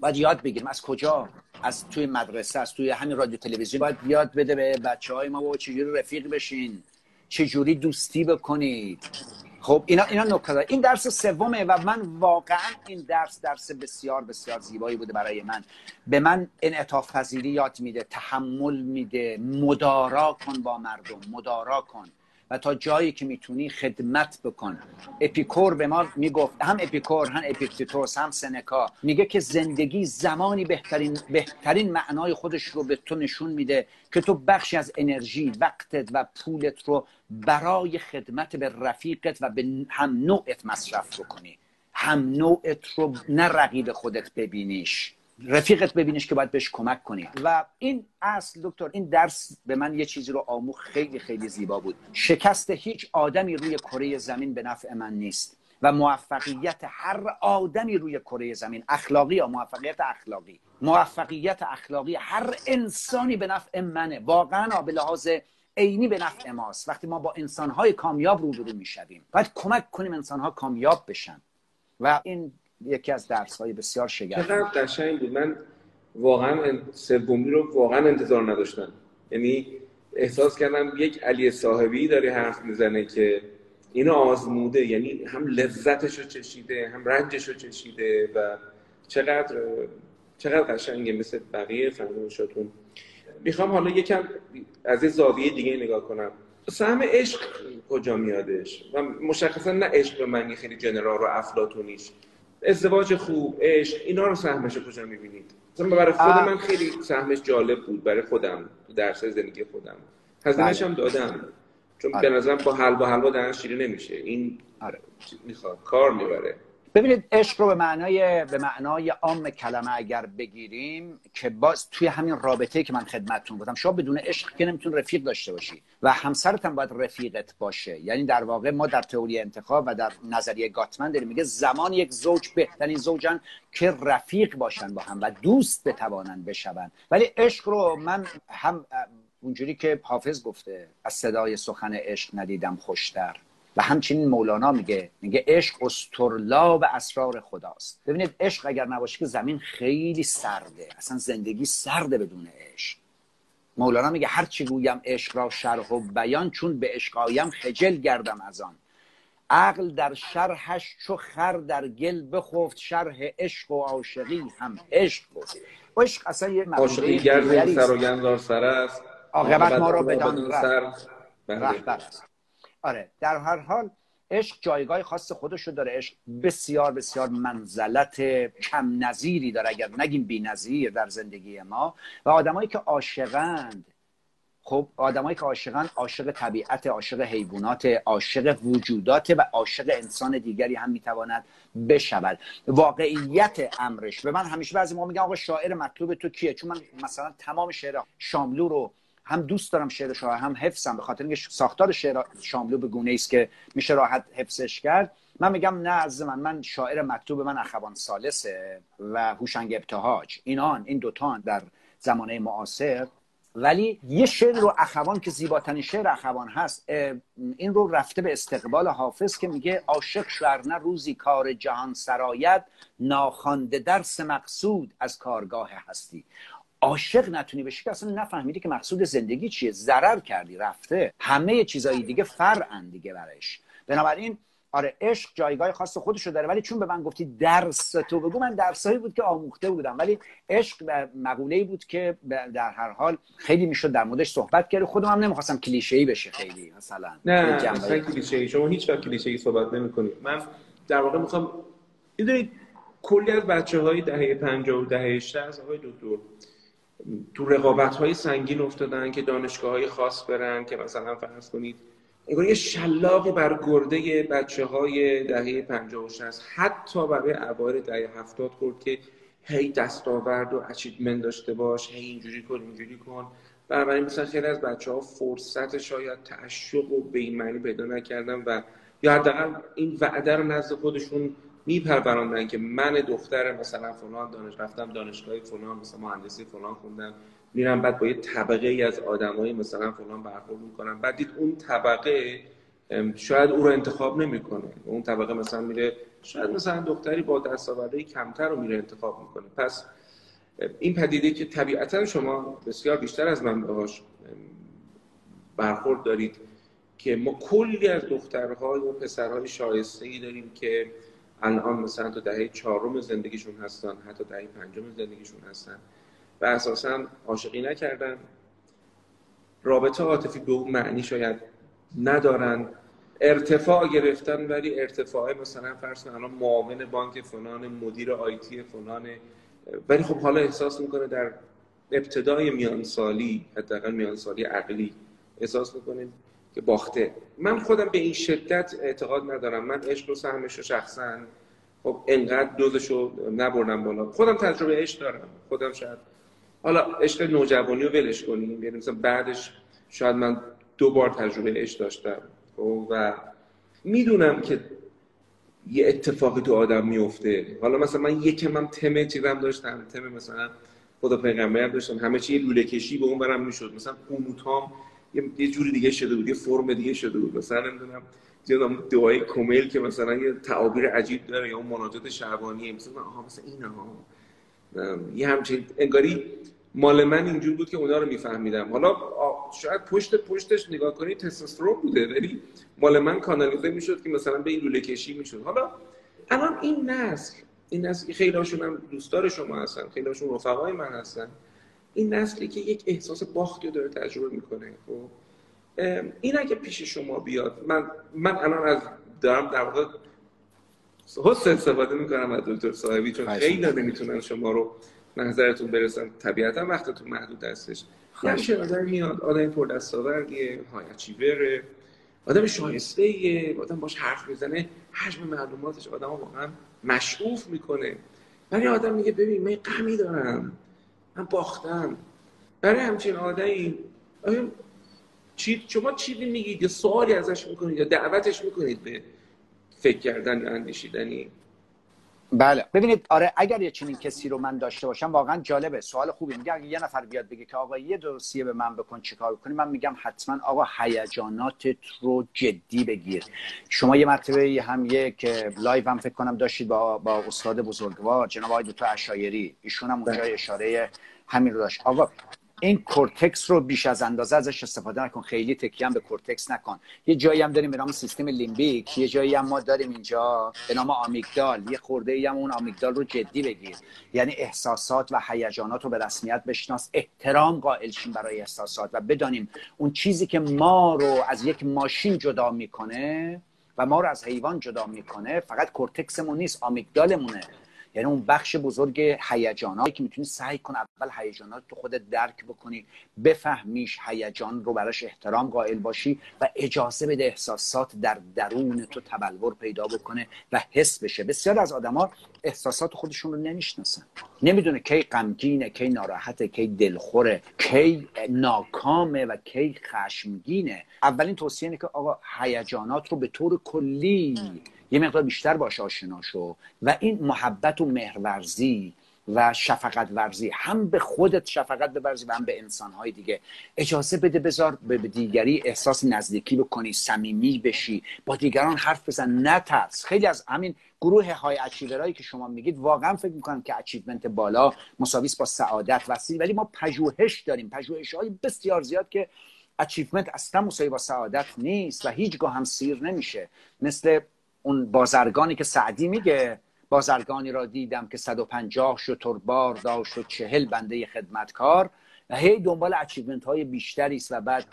Speaker 2: باید یاد بگیریم. از کجا؟ از توی مدرسه از توی همین رادیو تلویزیون باید یاد بده به بچه های ما با چجوری رفیق بشین؟ چجوری دوستی بکنید؟ خب اینا اینا نکته این درس سومه و من واقعا این درس درس بسیار بسیار زیبایی بوده برای من. به من انعطاف پذیری یاد میده تحمل میده. مدارا کن با مردم مدارا کن. و تا جایی که می‌تونی خدمت بکن اپیکور به ما می‌گفت هم اپیکور هم اپیکتیتوس هم سنکا. میگه که زندگی زمانی بهترین بهترین معنای خودش رو به تو نشون میده که تو بخشی از انرژی وقتت و پولت رو برای خدمت به رفیقت و به هم نوعت مصرف بکنی. هم نوعت رو نه رقیب خودت ببینیش. رفیقت ببینیش که باید بهش کمک کنی. و این اصل دکتر این درس به من یه چیزی رو آموخ خیلی خیلی زیبا بود. شکست هیچ آدمی روی کره زمین به نفع من نیست. و موفقیت هر آدمی روی کره زمین اخلاقی یا موفقیت اخلاقی. موفقیت اخلاقی هر انسانی به نفع منه. واقعا به لحاظ عینی به نفع ماست. وقتی ما با انسانهای کامیاب روبرو می‌شویم باید کمک کنیم انسانها کامیاب بشن. و این یکی از درس های بسیار شگفت
Speaker 1: چقدر قشنگ بود من واقعا سومی رو واقعا انتظار نداشتم. یعنی احساس کردم یک علی صاحبی داره حرف می‌زنه که اینو آزموده. یعنی هم لذتش رو چشیده هم رنجش رو چشیده و چقدر چقدر قشنگه مثل بقیه فرمایشاتون. می‌خوام حالا یکم از یه زاویه دیگه نگاه کنم. سهم عشق کجا میادش؟ و مشخصا نه عشق به معنی خیلی جنرال و افلاتونیش ازدواج خوب عشق اینا رو سهمش کجا می‌بینید مثلا برای خود من خیلی سهمش جالب بود برای خودم درس زندگی خودم هزینهش هم بله. دادم چون به آره. نظرم با حلوا حلوا درن شیره نمیشه این آره. می‌خواد کار می‌بره
Speaker 2: ببینید عشق رو به معنای به معنای عام کلمه اگر بگیریم که باز توی همین رابطه که من خدمتتون بودم شما بدون عشق که نمیتون رفیق داشته باشی و همسرت هم باید رفیقت باشه. یعنی در واقع ما در تئوری انتخاب و در نظریه گاتمن داریم میگه زمان یک زوج بهترین زوجن که رفیق باشن با هم و دوست بتوانن بشون ولی عشق رو من هم اونجوری که حافظ گفته از صدای سخن عشق ندیدم خوشتر. و همچنین مولانا میگه میگه عشق استرلا و اسرار خداست. ببینید عشق اگر نباشه که زمین خیلی سرده اصلا زندگی سرده بدون عشق. مولانا میگه هر چی گویم عشق را شرح و بیان چون به عشق آیم خجل گردم از آن. عقل در شرحش چو خر در گل بخفت شرح عشق و عاشقی هم عشق گفت عشق اصلا یه
Speaker 1: عاشقی گرد سر و گندار سر است.
Speaker 2: عاقبت ما را بدان رهبر است. آره در هر حال عشق جایگاه خاص خودش رو داره. عشق بسیار بسیار منزلت کم نظیری داره. اگر نگیم بی نظیر در زندگی ما. و آدمایی که عاشقند خب آدمایی که عاشقن عاشق طبیعت عاشق حیوانات عاشق وجودات و عاشق انسان دیگری هم می‌تواند بشود. واقعیت امرش. به من همیشه بعضی ما میگن آقا شاعر مطلوب تو کیه؟ چون من مثلا تمام شعر شاملو رو هم دوست دارم شعر شاه هم حفظم به خاطر اینکه ساختار شعر شاملو به گونه است که میشه راحت حفظش کرد. من میگم نه از من من شاعر مکتوب من اخوان سالسه و هوشنگ ابتهاج. اینان این دوتان در زمانه معاصر. ولی یه شعر رو اخوان که زیباترین شعر اخوان هست این رو رفته به استقبال حافظ که میگه عاشق نه روزی کار جهان سرایت ناخوانده درس مقصود از کارگاه هستی. عاشق نتونی بشی که اصلا نفهمیدی که مقصود زندگی چیه. ضرر کردی رفته. همه چیزایی دیگه فرعن دیگه برش. بنابراین آره عشق جایگاه خاص خودشو داره ولی چون به من گفتی درس تو بگو من درسایی بود که آموخته بودم. ولی عشق مقوله بود که در هر حال خیلی می‌شد در موردش صحبت کرد. خودم هم نمی‌خواستم کلیشه ای بشه خیلی مثلا.
Speaker 1: نه اصلا کلیشه ای شما هیچ وقت کلیشه ای صحبت نمی‌کنید من در واقع می‌خوام می‌دونید کلی از بچه های دهه 50 و دهه 60 از آقای دکتر تو رقابت های سنگین افتادن که دانشگاه های خاص برن که مثلا فرض کنید یه شلاقی بر گرده بچه های دهه 50 و 60 حتی برای اوایل دهه 70 خورد که هی دستاورد و اچیومنت داشته باش هی اینجوری کن اینجوری کن. بنابراین مثلا خیلی از بچه ها فرصت شاید تعشق و به این معنی پیدا نکردن و یا حداقل این وعده رو نزد خودشون میپروراندن که من دختر مثلا فلان دانش رفتم دانشگاه فلان مثلا مهندسی فلان خوندم میرم بعد با یه طبقه ای از آدمایی مثلا فلان برخورد می‌کنم. بعد دید اون طبقه شاید او رو انتخاب نمی‌کنه. اون طبقه مثلا میره شاید مثلا دختری با دستاوردهای کمتر رو میره انتخاب می‌کنه. پس این پدیده که طبیعتا شما بسیار بیشتر از من باهاش برخورد دارید که ما کلی از دخترهای و پسرهای شایسته ای داریم که الان مثلا تو دهه چهارم زندگیشون هستن حتی دهه پنجم زندگیشون هستن و اساسا عاشقی نکردن. رابطه عاطفی به اون معنی شاید ندارن. ارتفاع گرفتن ولی ارتفاع مثلا فرض الان معاون بانک فلان مدیر آیتی فلان. ولی خب حالا احساس می‌کنه در ابتدای میانسالی حداقل میانسالی عقلی احساس می‌کنه که باخته. من خودم به این شدت اعتقاد ندارم. من عشق و سهمش رو شخصا خب انقدر دوزش رو نبردم بالا. خودم تجربه عشق دارم. خودم شاید حالا عشق نوجوانی رو ولش کنیم. یعنی مثلا بعدش شاید من دو بار تجربه عشق داشتم. خب، و می‌دونم که یه اتفاقی تو آدم میفته حالا مثلا من یکم هم تم چیزم داشتم. تم مثلا خدا پیغمبرم داشتم. همه چی لوله کشی به اون برم می‌شد. مثلا قنوتام یه جوری دیگه شده بود یه فرم دیگه شده بود. مثلا نمی‌دونم یادم دعای کمیل که مثلا یه تعابیر عجیب داره یا اون مناجات شعبانیه مثلا آها مثلا این ها یه همچین انگاری مال من اینجور بود که اونا رو میفهمیدم. حالا شاید پشت پشتش نگاه کنی تستوسترون بوده ولی مال من کانالیزه می‌شد که مثلا به این لوله کشی می‌شد. حالا الان این نسل این نسل خیلی هاشون هم دوستدار شما هستن خیلی هاشون رفقای من هستن. این نسلی که یک احساس باختی داره تجربه می‌کنه خب. این اگه پیش شما بیاد من من الان از دارم در واقع حس استفاده می‌کنم از دکتر صاحبی چون خیلی نمی‌تونن شما رو نظرتون برسن. طبیعتا وقتتون محدود هستش. همیشه آدم میاد آدم پر دستاوردیه های بره آدم شایسته ایه آدم باش حرف می‌زنه حجم معلوماتش آدم واقعا مشعوف می‌کنه. ولی آدم میگه ببین من غمی دارم. من باختم. برای همچین آدمی چی شما چیزی میگید یا سوالی ازش می‌کنید یا دعوتش می‌کنید به فکر کردن اندیشیدنی؟
Speaker 2: بله. ببینید آره اگر یه چنین کسی رو من داشته باشم واقعا جالبه. سوال خوبی. میگه اگه یه نفر بیاد بگه که آقا یه درسیه به من بکن چیکار کنی من میگم حتما آقا هیجاناتت رو جدی بگیر. شما یه مرتبه هم یک live هم فکر کنم داشتید با با استاد بزرگوار جناب آقای دکتر اشایری ایشون هم اونجا بله. اشاره همین رو داشت. آقا این کورتکس رو بیش از اندازه ازش استفاده نکن. خیلی تکیه به کورتکس نکن. یه جایی هم داریم به نام سیستم لیمبیک. یه جایی هم ما داریم اینجا به نام آمیگدال. یه خورده ای هم اون آمیگدال رو جدی بگیر. یعنی احساسات و هیجانات رو به رسمیت بشناس. احترام قائل شیم برای احساسات و بدانیم اون چیزی که ما رو از یک ماشین جدا می‌کنه و ما رو از حیوان جدا می‌کنه فقط کورتکسمون نیست آمیگدالمونه. یعنی اون بخش بزرگ هیجانات که می‌تونی سعی کن اول هیجانات تو خودت درک بکنی بفهمیش هیجان رو براش احترام قائل باشی و اجازه بده احساسات در درون تو تبلور پیدا بکنه و حس بشه. بسیار از آدما احساسات خودشون رو نمی‌شناسن. نمی‌دونه کی غمگینه کی ناراحته کی دلخوره کی ناکامه و کی خشمگینه. اولین توصیه اینه که آقا هیجانات رو به طور کلی یه مقدار بیشتر باش آشنا شو و این محبت و مهرورزی و شفقت ورزی هم به خودت شفقت بورزی و هم به انسانهای دیگه. اجازه بده بذار به دیگری احساس نزدیکی بکنی صمیمی بشی. با دیگران حرف بزن نترس خیلی از همین گروه های achiever ایی که شما میگید واقعا فکر می‌کنم که achievement بالا مساویس با سعادت وسیع ولی ما پژوهش داریم. پژوهش های بسیار زیاد که achievement اصلا مساوی با سعادت نیست و هیچگاه هم سیر نمیشه. مثل اون بازرگانی که سعدی میگه بازرگانی را دیدم که 150 بار داشت و چهل بنده خدمتکار. و هی دنبال achievement های بیشتری است و بعد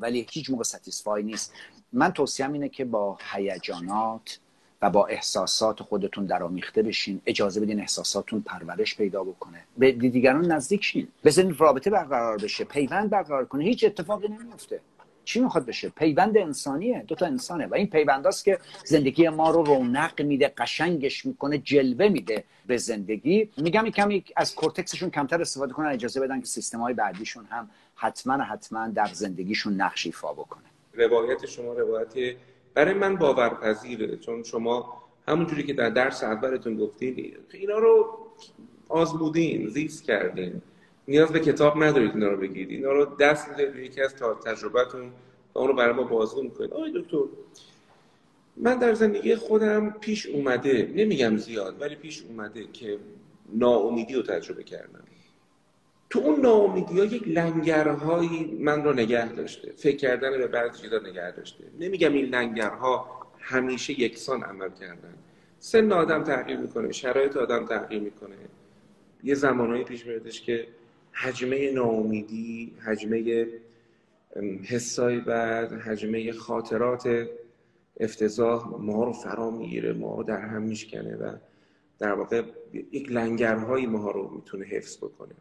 Speaker 2: ولی هیچ موقع satisfy نیست. من توصیم اینه که با هیجانات و با احساسات خودتون درآمیخته بشین. اجازه بدین احساساتتون پرورش پیدا بکنه. به دیگران نزدیک شین. بزنین رابطه برقرار بشه پیوند برقرار کنه. هیچ اتفاقی نمیفته چی می‌خواد بشه؟ پیوند انسانیه دو تا انسانه و این پیونداست که زندگی ما رو رونق میده قشنگش می‌کنه جلوه میده به زندگی. میگم کمی از کورتکسشون کمتر استفاده کنن اجازه بدن که سیستم های بعدیشون هم حتما حتما در زندگیشون نقش ایفا بکنه.
Speaker 1: روایت شما روایت برای من باورپذیره چون شما همونجوری که در درس اولتون گفتین اینا رو آزمودین زیست کردین. نیاز به کتاب ندارید اینا رو بگیرید. اینا رو دست می‌دید یکی از تجربتون و اون رو برای ما بازگو می‌کنید. آقای دکتر من در زندگی خودم پیش اومده نمیگم زیاد ولی پیش اومده که ناامیدی رو تجربه کردم. تو اون ناامیدی ها یک لنگرهایی من رو نگه داشته. فکر کردن به بعضی چیزا نگه داشته. نمیگم این لنگرها همیشه یکسان عمل کردن. سن آدم تغییر می‌کنه شرایط آدم تغییر می‌کنه. یه زمانهایی پیش میادش که حجمه ناامیدی حجمه حسای بعد حجمه خاطرات افتضاح ما رو فرا می‌گیره ما رو در هم میشکنه و در واقع یک لنگرهایی ما رو می‌تونه حفظ بکنه.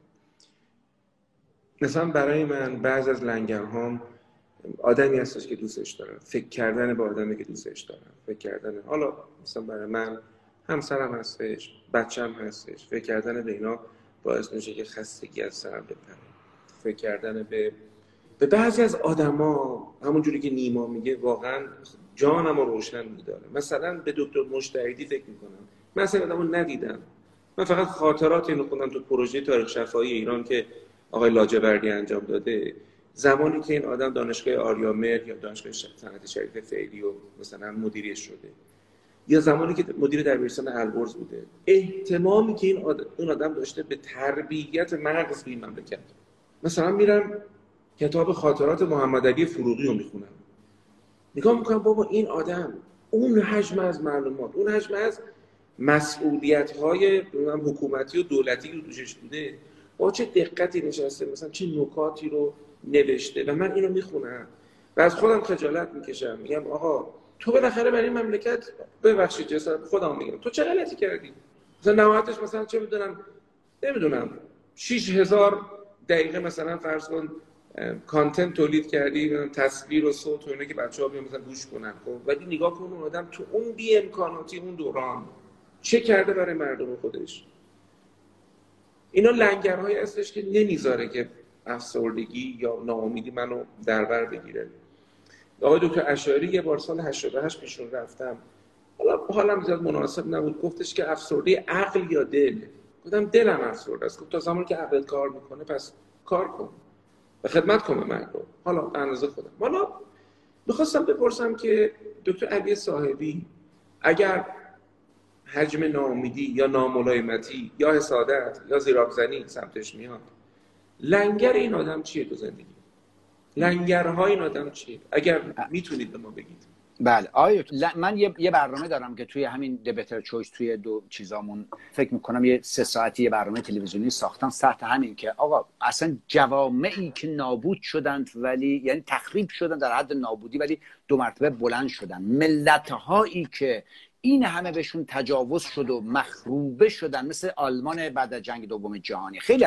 Speaker 1: مثلا برای من بعض از لنگرهام آدمی هستش که دوستش دارم فکر کردن به آدمی که دوستش دارم فکر کردن حالا مثلا برای من همسرم هستش بچم هستش فکر کردن به اینا باعث میشه که خستگی از سرم بپره. فکر کردن به به بعضی از آدما همونجوری که نیما میگه واقعا جانم رو روشن میداره. مثلا به دکتر مشتهدی فکر می‌کنم. من اصلا آدمو ندیدم. من فقط خاطرات اینو خوندم تو پروژه تاریخ شفاهی ایران که آقای لاجوردی انجام داده. زمانی که این آدم دانشگاه آریامر یا دانشگاه صنعت شریف فعلی و مثلا مدیریش شده. یا زمانی که مدیر دبیرستان البرز بوده. احتمامی که این آدم, اون آدم داشته به تربیت مغز این مملکت. مثلا میرم کتاب خاطرات محمد علی فروغی رو می‌خونم. نگاه می‌کنم بابا این آدم اون حجم از معلومات اون حجم از مسئولیت های حکومتی و دولتی رو دوشش بوده. با چه دقتی نشسته مثلا چه نکاتی رو نوشته. و من اینو می‌خونم. و از خودم خجالت می‌کشم. میگم آقا تو بالاخره برای این مملکت ببخشید جسد خودم میگم. تو چه غلطی کردی؟ مثلا نهایتش مثلا چه می‌دونم نمی‌دونم. 6000 دقیقه مثلا فرض کن کانتنت تولید کردی تصویر و صوت و اینا که بچه‌ها بیان مثلا گوش کنن. خب ولی نگاه کن اون آدم تو اون بی امکاناتی اون دوران چه کرده برای مردم خودش؟ اینا لنگرهایی هستش که نمی‌ذاره که افسردگی یا ناامیدی منو در بر بگیره. آقای دکتر اشاری یه بار سال 88 پیشون رفتم. حالا حالم زیاد مناسب نبود. گفتش که افسردگی عقل یا دل. گفتم دلم افسرده است. گفت تا زمانی که عقل کار می‌کنه پس کار کن. و خدمت کن به مردم. حالا اندازه خودم. حالا می‌خواستم بپرسم که دکتر علی صاحبی اگر حجم ناامیدی یا ناملایمتی یا حسادت یا زیرابزنی سمتش میاد لنگر این آدم چیه تو زندگی؟ لنگرهای این آدم چیه؟ اگر می‌تونید به ما بگید.
Speaker 2: بله. آیا من یه برنامه دارم که توی همین دبتر چویس توی دو چیزامون فکر می‌کنم یه سه ساعتی یه برنامه تلویزیونی ساختم. سخت همین که آقا اصلا جوامعی که نابود شدند ولی یعنی تخریب شدن در حد نابودی ولی دو مرتبه بلند شدن. ملت هایی که این همه بهشون تجاوز شد و مخروبه شدن مثل آلمان بعد از جنگ دوم جهانی. خیلی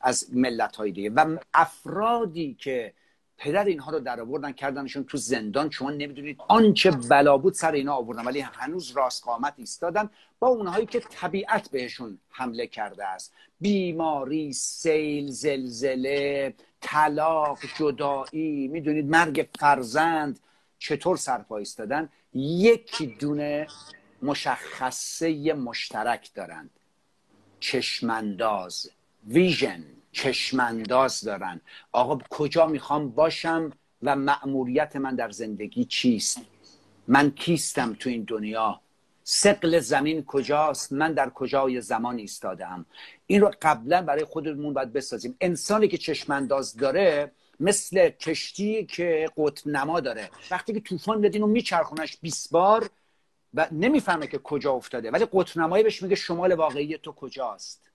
Speaker 2: از ملت های دیگه. و افرادی که پدر اینها رو در آوردن کردنشون تو زندان. شما نمی‌دونید آنچه بلا بود سر اینا آوردن ولی هنوز راست قامت ایستادن با اونهایی که طبیعت بهشون حمله کرده است. بیماری سیل زلزله طلاق جدایی می‌دونید مرگ فرزند چطور سرپا ایستادن؟ یک دونه مشخصه مشترک دارند. چشمانداز ویژن. چشمانداز دارن. آقا کجا می‌خوام باشم و مأموریت من در زندگی چیست؟ من کیستم تو این دنیا؟ سقل زمین کجاست؟ من در کجای زمان ایستادم این رو قبلا برای خودمون باید بسازیم. انسانی که چشمانداز داره مثل کشتی که قطب نما داره. وقتی که طوفان بدین و میچرخونش 20 بار و نمی‌فهمه که کجا افتاده ولی قطب نمایی بهش میگه شمال واقعی تو کجاست.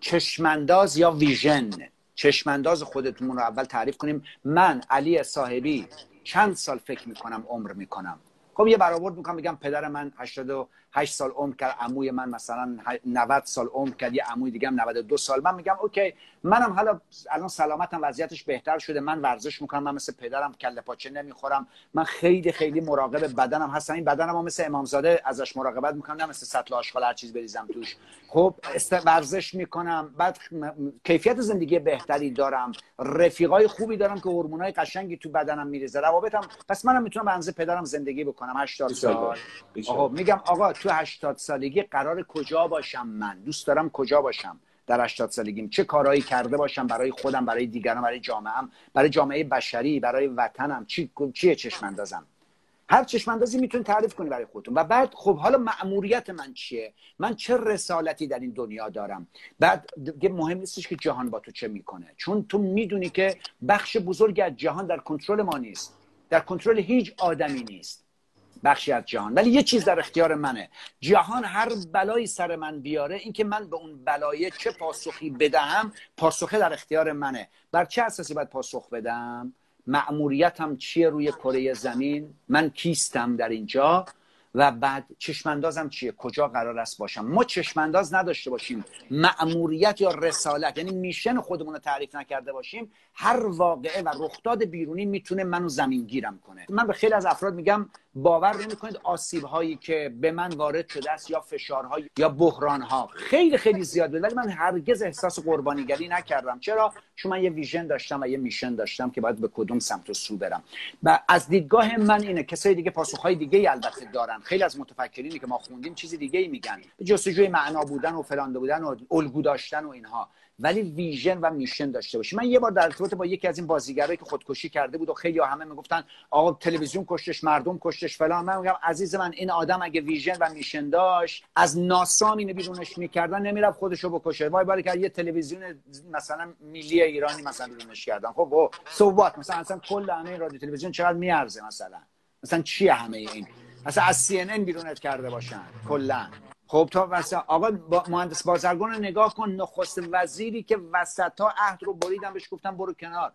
Speaker 2: چشمانداز یا ویژن؟ چشمانداز خودتون رو اول تعریف کنیم. من علی صاحبی چند سال فکر می‌کنم عمر می‌کنم. خب یه برآورد می‌کنم بگم پدر من 88 سال عمر کرد عموی من مثلا 90 سال عمر کرد یه عموی دیگه هم 92 سال. من میگم اوکی منم حالا الان سلامتم وضعیتش بهتر شده من ورزش می‌کنم من مثل پدرم کله پاچه نمی‌خورم من خیلی خیلی مراقب بدنم هستم. این بدنم هم مثل امامزاده ازش مراقبت می‌کنم نه مثل سطل آشغال هر چیز بریزم توش. خب ورزش می‌کنم بعد کیفیت زندگی بهتری دارم رفیقای خوبی دارم که هورمونای قشنگی تو بدنم میریزه. روابطم پس منم می‌تونم به پدرم زندگی بکنم. 80 سال. آقا میگم آقا تو 80 سالگی قرار کجا باشم من؟ دوست دارم کجا باشم در 80 سالگیم؟ چه کارهایی کرده باشم برای خودم برای دیگران برای جامعهم برای جامعه بشری برای وطنم؟ چی چیه چشم اندازم هر چشم اندازی می‌تونید تعریف کنی برای خودتون. و بعد خب حالا مأموریت من چیه؟ من چه رسالتی در این دنیا دارم؟ بعد دیگه مهم نیستش که جهان با تو چه می‌کنه. چون تو می‌دونی که بخش بزرگی از جهان در کنترل ما نیست. در کنترل هیچ آدمی نیست. بخشی از جهان. ولی یه چیز در اختیار منه. جهان هر بلایی سر من بیاره اینکه من به اون بلایه چه پاسخی بدهم پاسخه در اختیار منه. بر چه اساسی باید پاسخ بدم؟ مأموریتم چیه روی کره زمین؟ من کیستم در اینجا؟ و بعد چشماندازم چیه؟ کجا قرار است باشم؟ ما چشمانداز نداشته باشیم. مأموریت یا رسالت یعنی میشن خودمون رو تعریف نکرده باشیم. هر واقعه و رخداد بیرونی می‌تونه منو زمین گیرم کنه. من به خیلی از افراد میگم باور نمی‌کنید آسیب هایی که به من وارد شده است یا فشارهای یا بحران ها خیلی خیلی زیاد بود. ولی من هرگز احساس قربانیگری نکردم. چرا؟ چون من یه ویژن داشتم و یه میشن داشتم که باید به کدوم سمت و سو برم. و از دیدگاه من اینه کسای دیگه پاسخهای دیگه البته دارن. خیلی از متفکرینی که ما خوندیم چیزی دیگه ای میگن. جستجوی معنا بودن و فلان بودن و الگو داشتن و اینها. ولی ویژن و میشن داشته باشی. من یه بار در ارتباط با یکی از این بازیگرایی که خودکشی کرده بود و خیلی همه می‌گفتن آقا تلویزیون کشتش مردم کشتش فلان. من میگم عزیز من این آدم اگه ویژن و میشن داشت از ناسام اینو بیرونش می‌کردن نمی‌رفت خودشو بکشه. وای باری که یه تلویزیون مثلا ملی ایرانی مثلا بیرونش کردن. خب سوات مثلا اصلا کل همه رادیو تلویزیون چقدر میارزه مثلا؟ مثلا چیه همه این؟ مثلا از ان بیرونت کرده باشن کلا. خب تا مثلا آقا با مهندس بازرگان رو نگاه کن نخست وزیری که وسط ها عهد رو بریدن بهش گفتن برو کنار.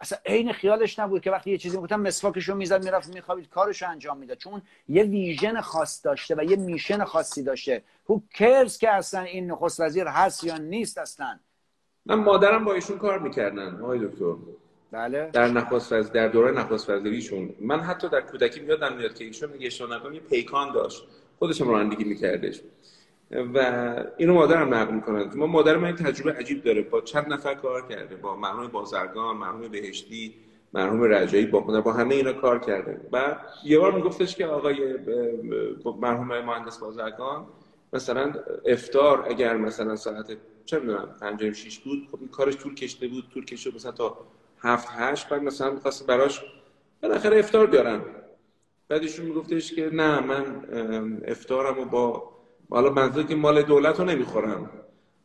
Speaker 2: اصلا عین خیالش نبود که وقتی یه چیزی گفتم مسواکش رو می‌زد می‌رفت میخوابید کارش رو انجام می‌داد. چون یه ویژن خاص داشته و یه میشن خاصی داشته. هو کرز که اصلا این نخست وزیر هست یا نیست اصلا؟
Speaker 1: من مادرم با ایشون کار می‌کردن آقای دکتر.
Speaker 2: بله.
Speaker 1: در نخست وز... در دوره نخست وزیریشون. من حتی در کودکی میادم میاد که ایشون میگه یه پیکان داشت. خودشم رانندگی میکردش. و اینو مادرم نقل می‌کنه ما مادر من تجربه عجیب داره. با چند نفر کار کرده. با مرحوم بازرگان مرحوم بهشتی مرحوم رجایی با با همه اینا کار کرده. و یه بار میگفتش که آقای مرحوم مهندس بازرگان مثلا افتار اگر مثلا ساعت چه می‌دونم 5 6 بود خب این کارش طول کشته بود. طول کشته مثلا تا 7 8 بعد مثلا می‌خواست براش بالاخره افتار بیارن. بعدشون میگفتش که نه من افتارم و با حالا منظور که مال دولت رو نمی‌خورم.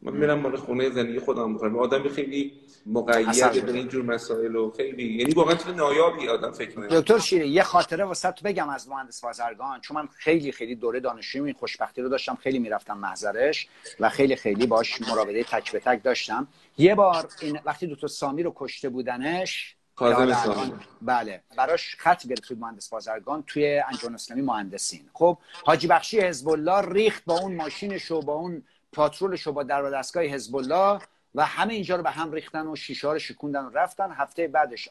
Speaker 1: من میرم مال خونه زندگی خودم می‌خورم. آدم خیلی مقید به اینجور مسائل و خیلی یعنی واقعا چیز نایابی آدم فکر می‌کنه.
Speaker 2: دکتر شیره یه خاطره واسه تو بگم از مهندس بازرگان. چون من خیلی خیلی دوره دانشجویی این خوشبختی رو داشتم خیلی می‌رفتم محضرش و خیلی خیلی باش مراوده تک به تک داشتم. یه بار این وقتی دکتر سامی رو کشته بودنش بله. براش خط گرفت مهندس بازرگان توی انجمن اسلامی مهندسین. خب حاجی بخشی حزب الله ریخت با اون ماشینش و با اون پاترولش و با در دستگاه حزب الله. و همه اینجا رو به هم ریختن و شیشه رو شکوندن و رفتن. هفته بعدش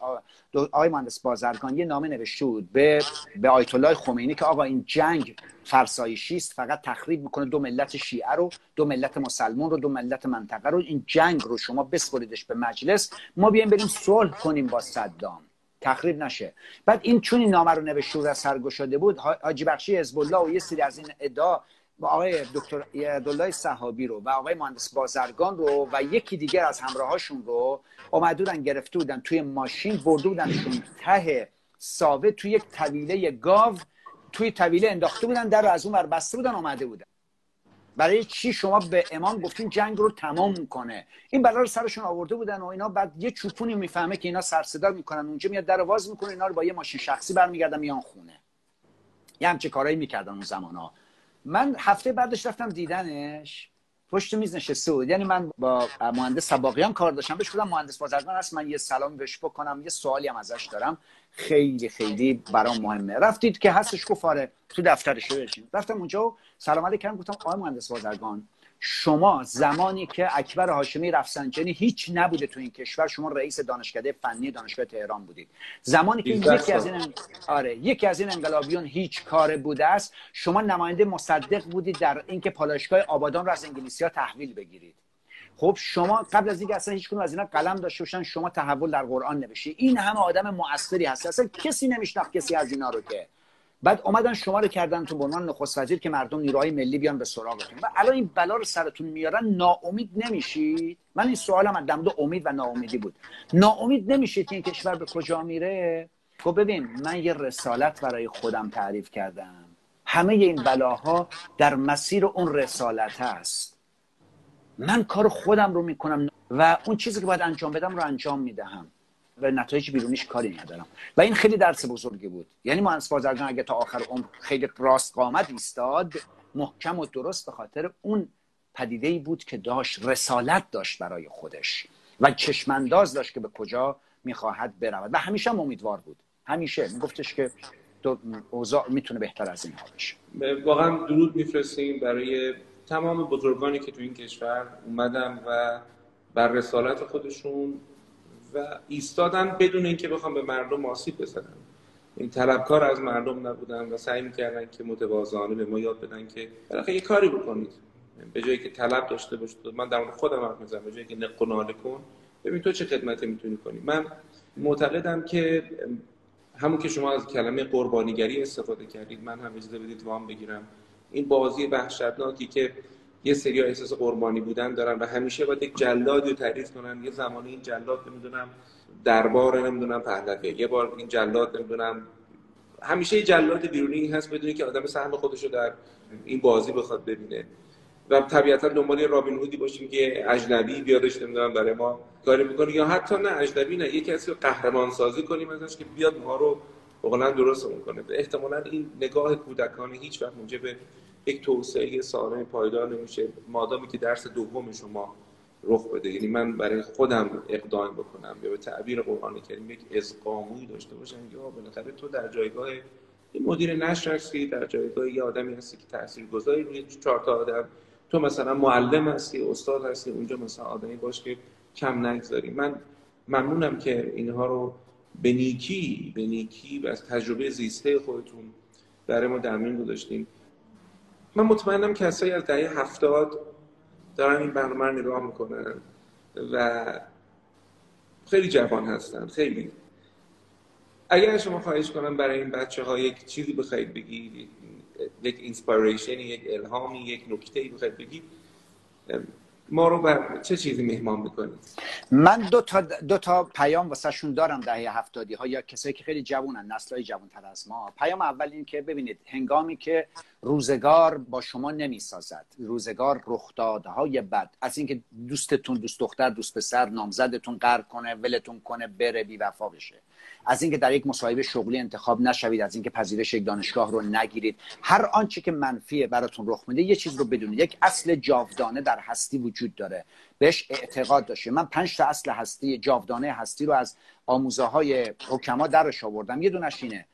Speaker 2: آقای مهندس بازرگان یه نامه نوشته بود به به آیت الله خمینی که آقا این جنگ فرسایشی است فقط تخریب می‌کنه دو ملت شیعه رو دو ملت مسلمان رو دو ملت منطقه رو. این جنگ رو شما بسپریدش به مجلس. ما بیایم بریم صلح کنیم با صدام. تخریب نشه. بعد این چون این نامه رو نوشته و سرگشاده بود حاجی بخشی حزب الله و یه سری از این ادعا با آقای دکتر عبدالله صحابی رو و آقای مهندس بازرگان رو و یکی دیگر از همراهاشون رو اومده بودن گرفته بودن توی ماشین برده بودنشون ته ساوه توی یک طویله گاو توی طویله انداخته بودن در رو از اون ور بسته بودن اومده بودن. برای چی شما به امام گفتین جنگ رو تمام کنه؟ این بلا رو سرشون آورده بودن و اینا بعد یه چوپونی می‌فهمه که اینا سر صدا می‌کنن. اونجا میاد در واز می‌کنه اینا رو با یه ماشین شخصی برمیگردن میان خونه. یه همچه کارایی می‌کردن اون زمان ها من هفته بعدش رفتم دیدنش. پشت میز نشسته بود. یعنی من با مهندس سباقیان کار داشتم. بهش گفتم مهندس بازرگان هست من یه سلام بهش بکنم یه سوالی هم ازش دارم. خیلی خیلی برام مهمه. رفتید که هستش گفت آره تو دفترش. بشین رفتم اونجا و سلام علیکم گفتم آقای مهندس بازرگان شما زمانی که اکبر هاشمی رفسنجانی هیچ نبوده تو این کشور شما رئیس دانشکده فنی دانشگاه تهران بودید. زمانی که یکی از این آره یکی از این انقلابیون هیچ کار بوده است شما نماینده مصدق بودید در اینکه پالایشگاه آبادان رو از انگلیسی ها تحویل بگیرید. خب شما قبل از اینکه اصلا هیچ از اینا قلم داشته باشن شما تحول در قرآن نوشی. این همه آدم مؤثری هست. اصلا کسی نمیشناخت کسی از اینا رو که بعد اومدن شما رو کردن تو عنوان نخست وزیر که مردم نیروهای ملی بیان به سراغتون و الان این بلا رو سرتون میارن ناامید نمیشید؟ من این سوالم از دمدو امید و ناامیدی بود. ناامید نمیشید که این کشور به کجا میره؟ خب ببین من یه رسالت برای خودم تعریف کردم. همه این بلاها در مسیر اون رسالت هست. من کار خودم رو می‌کنم و اون چیزی که باید انجام بدم رو انجام می‌دهم. و نتایج بیرونیش کاری ندارم. و این خیلی درس بزرگی بود. یعنی مهندس بازرگان اگه تا آخر عمر خیلی راست قامت ایستاد محکم و درست به خاطر اون پدیده ای بود که داشت رسالت داشت برای خودش و چشمانداز داشت که به کجا می‌خواهد برود. و همیشه هم امیدوار بود. همیشه. میگفتش که اوضاع می‌تونه بهتر از این ها بشه
Speaker 1: واقعا درود میفرستیم برای تمام بزرگانی که تو این کشور اومدن و بر رسالت خودشون و ایستادن بدون اینکه بخوام به مردم آسیب بزنن این طلبکار از مردم نبودن و سعی می‌کردن که متواضعانه به ما یاد بدن که بالاخره یه کاری بکنید. به جایی که طلب داشته باشید. من در خودم حرف می‌زنم. به جایی که نق کن. ببین تو چه خدمتی می‌تونی کنی. من معتقدم که همون که شما از کلمه قربانیگری استفاده کردید من هم اجازه بدید وام بگیرم. این بازی وحشتناکی که یه سری احساس قربانی بودن دارن و همیشه باید یک جلادی رو تعریف کنن. یه زمانی این جلاد نمی‌دونم دربار نمی‌دونم پهلوی. یه بار این جلاد نمی‌دونم. همیشه یه جلاد بیرونی هست بدونی که آدم سهم خودش رو در این بازی بخواد ببینه. و طبیعتا دنبال رابین هودی باشیم که اجنبی بیادش نمی‌دونم برای ما کاری می‌کنه یا حتی نه اجنبی نه یه کسی رو قهرمان سازی کنیم ازش که بیاد ما رو بقلا درستمون کنه احتمالا این نگاه کودکانه هیچ وقت به یک توسعه سالم پایدار نمیشه. مادامی که درس دوم شما رخ بده. یعنی من برای خودم اقدام بکنم یا به تعبیر قرآن کریم یک ازقاموی داشته باشم یا بالاخره تو در جایگاه مدیر نشر هستی در جایگاه یه آدمی هستی که تاثیرگذاری روی چهار تا آدم. تو مثلا معلم هستی استاد هستی اونجا مثلا آدمی باش که کم نگذاری. من ممنونم که اینها رو به نیکی به نیکی و از تجربه زیسته خودتون برای ما در گذاشتیم من مطمئنم کسایی از دهه هفتاد دارن این برنامه رو نگاه می‌کنن و خیلی جوان هستن خیلی. اگر شما خواهش کنم برای این بچه ها یک چیزی بخواید بگید یک inspiration یک الهامی یک نکته ای بخواید بگید ما رو بر چه چیزی مهمان می‌کنید؟
Speaker 2: من دو تا, دو تا پیام واسه دارم دهه هفتادی ها یا کسایی که خیلی جوونن نسلای جوان تر از ما. پیام اول این که ببینید هنگامی که روزگار با شما نمی‌سازد روزگار رخدادهای بد از اینکه دوستتون دوست دختر دوست پسر نامزدتون طرد کنه ولتون کنه بره بی وفا بشه. از اینکه در یک مصاحبه شغلی انتخاب نشوید از اینکه پذیرش یک دانشگاه رو نگیرید. هر آنچه که منفیه براتون رخ میده یه چیز رو بدونید. یک اصل جاودانه در هستی وجود داره. بهش اعتقاد داشته من پنج تا اصل هستی جاودانه هستی رو از آموزه های حکما درش آوردم. یه دونش اینه.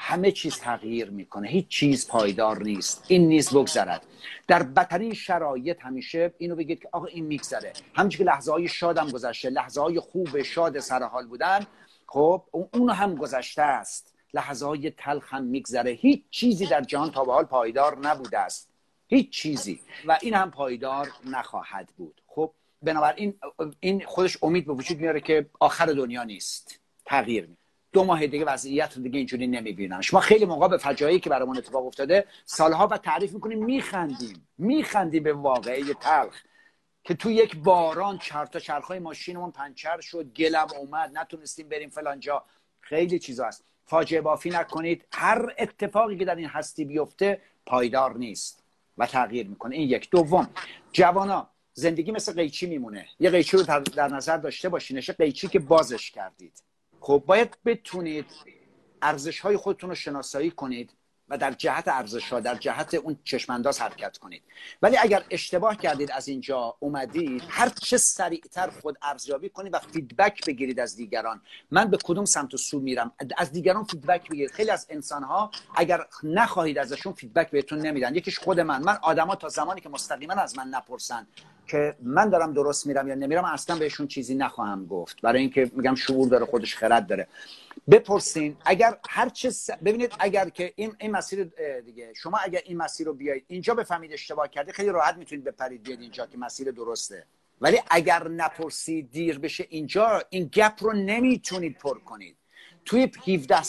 Speaker 2: همه چیز تغییر می‌کنه. هیچ چیز پایدار نیست. این نیز بگذرد. در بدترین شرایط همیشه اینو بگید که آقا این میگذره. همچنین که لحظه های شادم گذشته لحظه های خوب شاد سرحال بودن خب اون هم گذشته است. لحظه های تلخ هم میگذره. هیچ چیزی در جهان تا به حال پایدار نبوده است. هیچ چیزی. و این هم پایدار نخواهد بود. خب بنابراین این خودش امید به وجود میاره که آخر دنیا نیست. تغییر می دو ماه دیگه وضعیت دیگه اینجوری نمی‌بینن. شما خیلی موقع به فجایعی که برامون اتفاق افتاده سالها و تعریف می‌کنیم میخندیم. میخندیم به واقعه تلخ. که تو یک باران چرتا چرخای ماشینمون پنچر شد گلم اومد نتونستیم بریم فلانجا خیلی چیزا هست. فاجعه بافی نکنید. هر اتفاقی که در این هستی بیفته پایدار نیست و تغییر می‌کنه. این یک. دوم جوانا. زندگی مثل قیچی میمونه. یه قیچی رو در نظر داشته باشینش. قیچی که بازش کردید. خب باید بتونید ارزش های خودتون رو شناسایی کنید. و در جهت ارزش ها در جهت اون چشمانداز حرکت کنید. ولی اگر اشتباه کردید از اینجا اومدید هر چه سریعتر خود ارزیابی کنید و فیدبک بگیرید از دیگران. من به کدوم سمت و سو میرم؟ از دیگران feedback بگیرید. خیلی از انسان ها اگر نخواهید ازشون feedback بهتون نمیدن. یکیش خود من. من آدما تا زمانی که مستقیما از من نپرسن. که من دارم درست میرم یا نمیرم اصلا بهشون چیزی نخواهم گفت. برای اینکه میگم شعور داره خودش خرد داره. بپرسین اگر هر چه ببینید اگر که این این مسیر دیگه شما اگر این مسیر رو بیایید اینجا بفهمید اشتباه کردی خیلی راحت می‌تونید بپرید بیاید اینجا که مسیر درسته. ولی اگر نپرسید دیر بشه اینجا این گپ رو نمی‌تونید پر کنید. توی 17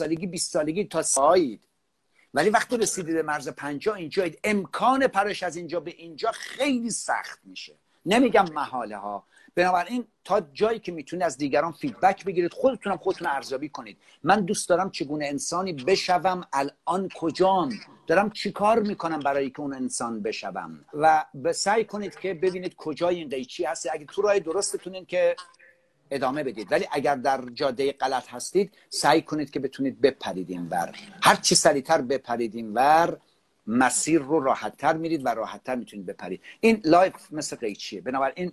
Speaker 2: سالگی 20 سالگی تا سایید ولی وقتی رسیدید به مرز 50 اینجا امکان پرش از اینجا به اینجا خیلی سخت میشه. نمیگم محاله ها بنابراین تا جایی که می‌تونید از دیگران فیدبک بگیرید خودتونم خودتون ارزیابی کنید. من دوست دارم چگونه انسانی بشوم الان کجام؟ دارم چیکار می‌کنم برای که اون انسان بشوم؟ و سعی کنید که ببینید کجای این قیچی هست. اگه تو راه درستتونین که ادامه بدید. ولی اگر در جاده غلط هستید سعی کنید که بتونید بپرید این بر هر چی سریعتر بپرید این بر مسیر رو راحتتر میرید و راحتتر می‌تونید بپرید. این life مثل قیچیه. بنابراین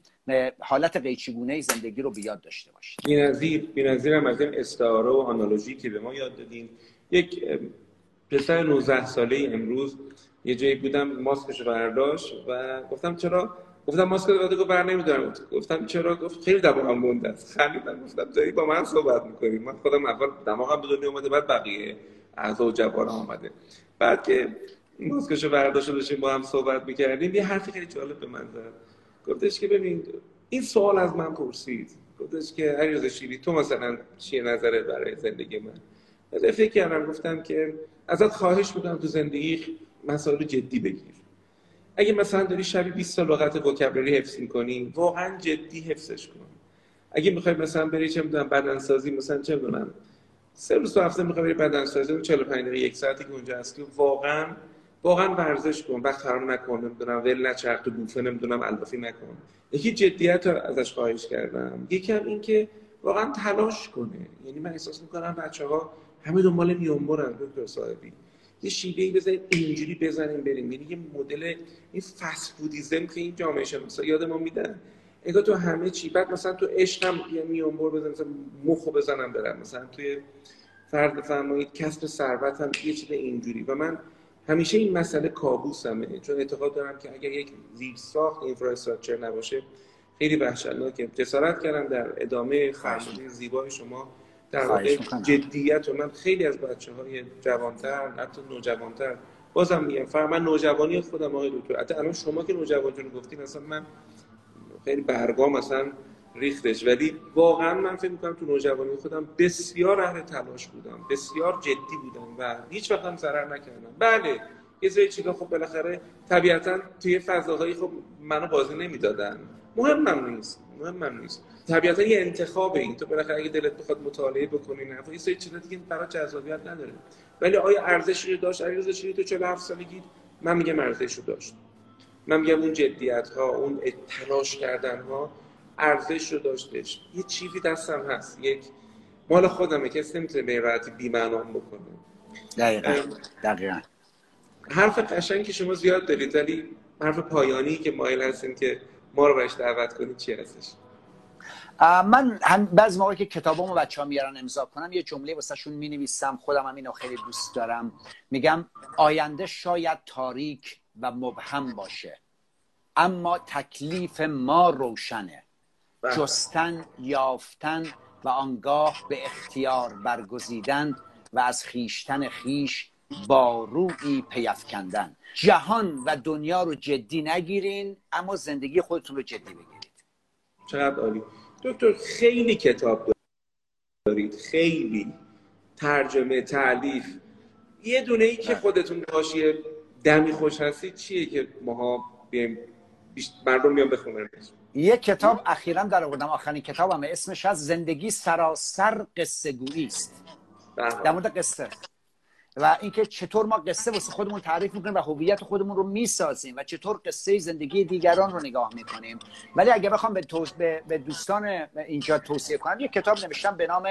Speaker 2: حالت قیچی گونه زندگی رو بیاد داشته باشید.
Speaker 1: بی‌نظیر بی‌نظیرم از این استعاره و analogy که به ما یاد دادین. یک پسر 19 ساله امروز یه جایی بودم ماسکش برداشت و گفتم چرا گفتم ماسک رو گفت بر نمیدارم. گفتم چرا؟ گفت خیلی دماغم مونده است. خندیدم. گفتم داری با من صحبت می‌کنی؟ من خودم اول دماغم به دنیا اومده بعد بقیه اعضا و جوارم آمده بعد که ماسکشو برداشت داشتیم با هم صحبت می‌کردیم یه حرفی خیلی جالب به من زد. گفتش که ببین این سوال از من پرسید. گفتش که علیرضا شیری تو مثلا چیه نظره برای زندگی من؟ فکر کردم گفتم که ازت خواهش می‌کنم تو زندگی مسائل جدی بگیر. اگه مثلا داری شبی 20 سال لغت وکابلری حفظ می‌کنی واقعا جدی حفظش کن. اگه می‌خوای مثلا بری چه می‌دونم بدن سازی مثلا چه می‌دونم سه روز تو هفته می‌خوای بری بدن سازی 45 دقیقه یک ساعتی که اونجا هستی واقعا واقعا ورزش کن. وقت حرام نکن نمی‌دونم ول نچرخ تو بوفه نمی‌دونم الافی نکن. یکی جدیت رو ازش خواهش کردم. یکی هم این که واقعا تلاش کنه. یعنی من احساس می‌کنم بچه ها همه دنبال میونبرن دکتر صاحبی. یه شیوه ای بزنیم اینجوری بزنیم بریم. یعنی یه مدل این فست فودیزم که این جامعه شناسا یاد ما میدن انگار تو همه چی بعد مثلا تو عشق هم یه میونبر بزنم مثلا مخو بزنم برم. مثلا توی فرد فرمایید کسب ثروت هم یه چیز اینجوری. و من همیشه این مسئله کابوسمه. چون اعتقاد دارم که اگر یک زیر ساخت اینفراستراکچر نباشه خیلی وحشتناکه. جسارت کردم در ادامه فرمایش زیبای شما. در واقع جدیت و من خیلی از بچه های جوانتر حتی نوجوانتر بازم میگم فقط من نوجوانی خودم آقای دکتر. حتی الان شما که نوجوانتون گفتین اصلا من خیلی برگام مثلا ریختش. ولی واقعا من فکر می‌کنم تو نوجوانی خودم بسیار اهل تلاش بودم بسیار جدی بودم و هیچ وقت هم ضرر نکردم. بله یه سری چیزا خب بالاخره طبیعتا توی فضاهایی خب منو بازی نمی‌دادن. مهمم نیست. مهمم نیست. طبیعتا یه انتخاب این. تو بالاخره اگه دلت بخواد مطالعه بکنی نه. یه سری چیزا دیگه برای جذابیت نداره. ولی آیا ارزشی رو داشت؟ علیرضا شیری تو 47 سالگی؟ من میگم ارزش رو داشت. من میگم اون جدیت ها اون تلاش کردن ها ارزش رو داشتش یه چیزی دستم هست. یک مال خودمه. کسی نمی‌تونه به این راحتی بیمعنام بکنه.
Speaker 2: دقیقا. دقیقا.
Speaker 1: حرف قشنگ که شما زیاد دارید ولی حرف پایانی که مایل هستیم که ما رو بهش دعوت کنید چی هستش؟
Speaker 2: من هم بعض موقعی که کتابامو بچه ها میارن امضا کنم یه جمله واسهشون می نویسم خودم هم اینو خیلی دوست دارم. میگم آینده شاید تاریک و مبهم باشه اما تکلیف ما روشنه. بله. جستن یافتن و آنگاه به اختیار برگزیدن و از خیشتن خیش با روی پیفکندن جهان و دنیا رو جدی نگیرین اما زندگی خودتون رو جدی بگیرید.
Speaker 1: چقدر عالی. دکتر خیلی کتاب دارید. خیلی. ترجمه تعلیف. یه دونه ای که بله. خودتون باشی دمی خوش هستید چیه که ماها بیم مردم میان بخونن؟
Speaker 2: یه کتاب اخیرا در آوردم آخرین کتابم اسمش از زندگی سراسر قصه گویی است. بله. در مورد قصه. و اینکه چطور ما قصه واسه خودمون تعریف می‌کنیم و هویت خودمون رو می‌سازیم و چطور قصه زندگی دیگران رو نگاه می‌کنیم. ولی اگه بخوام به, به دوستان اینجا توصیه کنم یه کتاب نوشتم به نام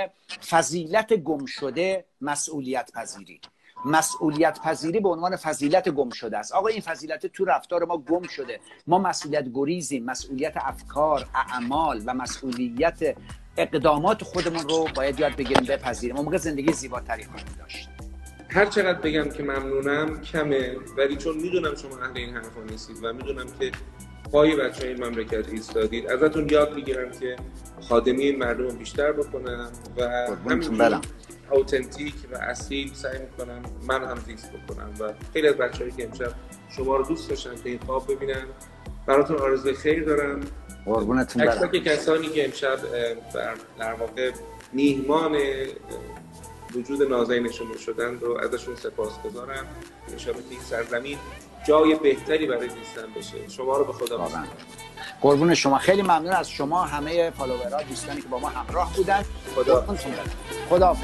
Speaker 2: فضیلت گم شده مسئولیت پذیری مسئولیت پذیری به عنوان فضیلت گم شده است. آقا این فضیلت تو رفتار ما گم شده. ما مسئولیت گریزیم مسئولیت افکار اعمال و مسئولیت اقدامات خودمون رو باید یاد بگیریم بپذیریم. موقع زندگی زیباتری خواهیم داشت.
Speaker 1: هر چقدر بگم که ممنونم کمه. ولی چون می‌دونم شما اهل این حرفا نیستید و می‌دونم که پای بچه این مملکت ایستادید ازتون یاد می‌گیرم که خادمی این مردم بیشتر بکنم و همینجور اوتنتیک و اصیل سعی می‌کنم من هم زیست بکنم و خیلی از بچه‌ای که امشب شما رو دوست داشتن که این خواب ببینن براتون آرزوی خیر دارم.
Speaker 2: قربونتون برم.
Speaker 1: کسانی که امشب در واقع میهمان وجود نازنین شما شدن رو ازشون سپاس گذارم. انشاءالله که این سرزمین جای بهتری برای زیستن بشه. شما رو به خدا
Speaker 2: قربون شما. خیلی ممنون از شما همه فالوورها دوستانی که با ما همراه بودن.
Speaker 1: خدا
Speaker 2: خدا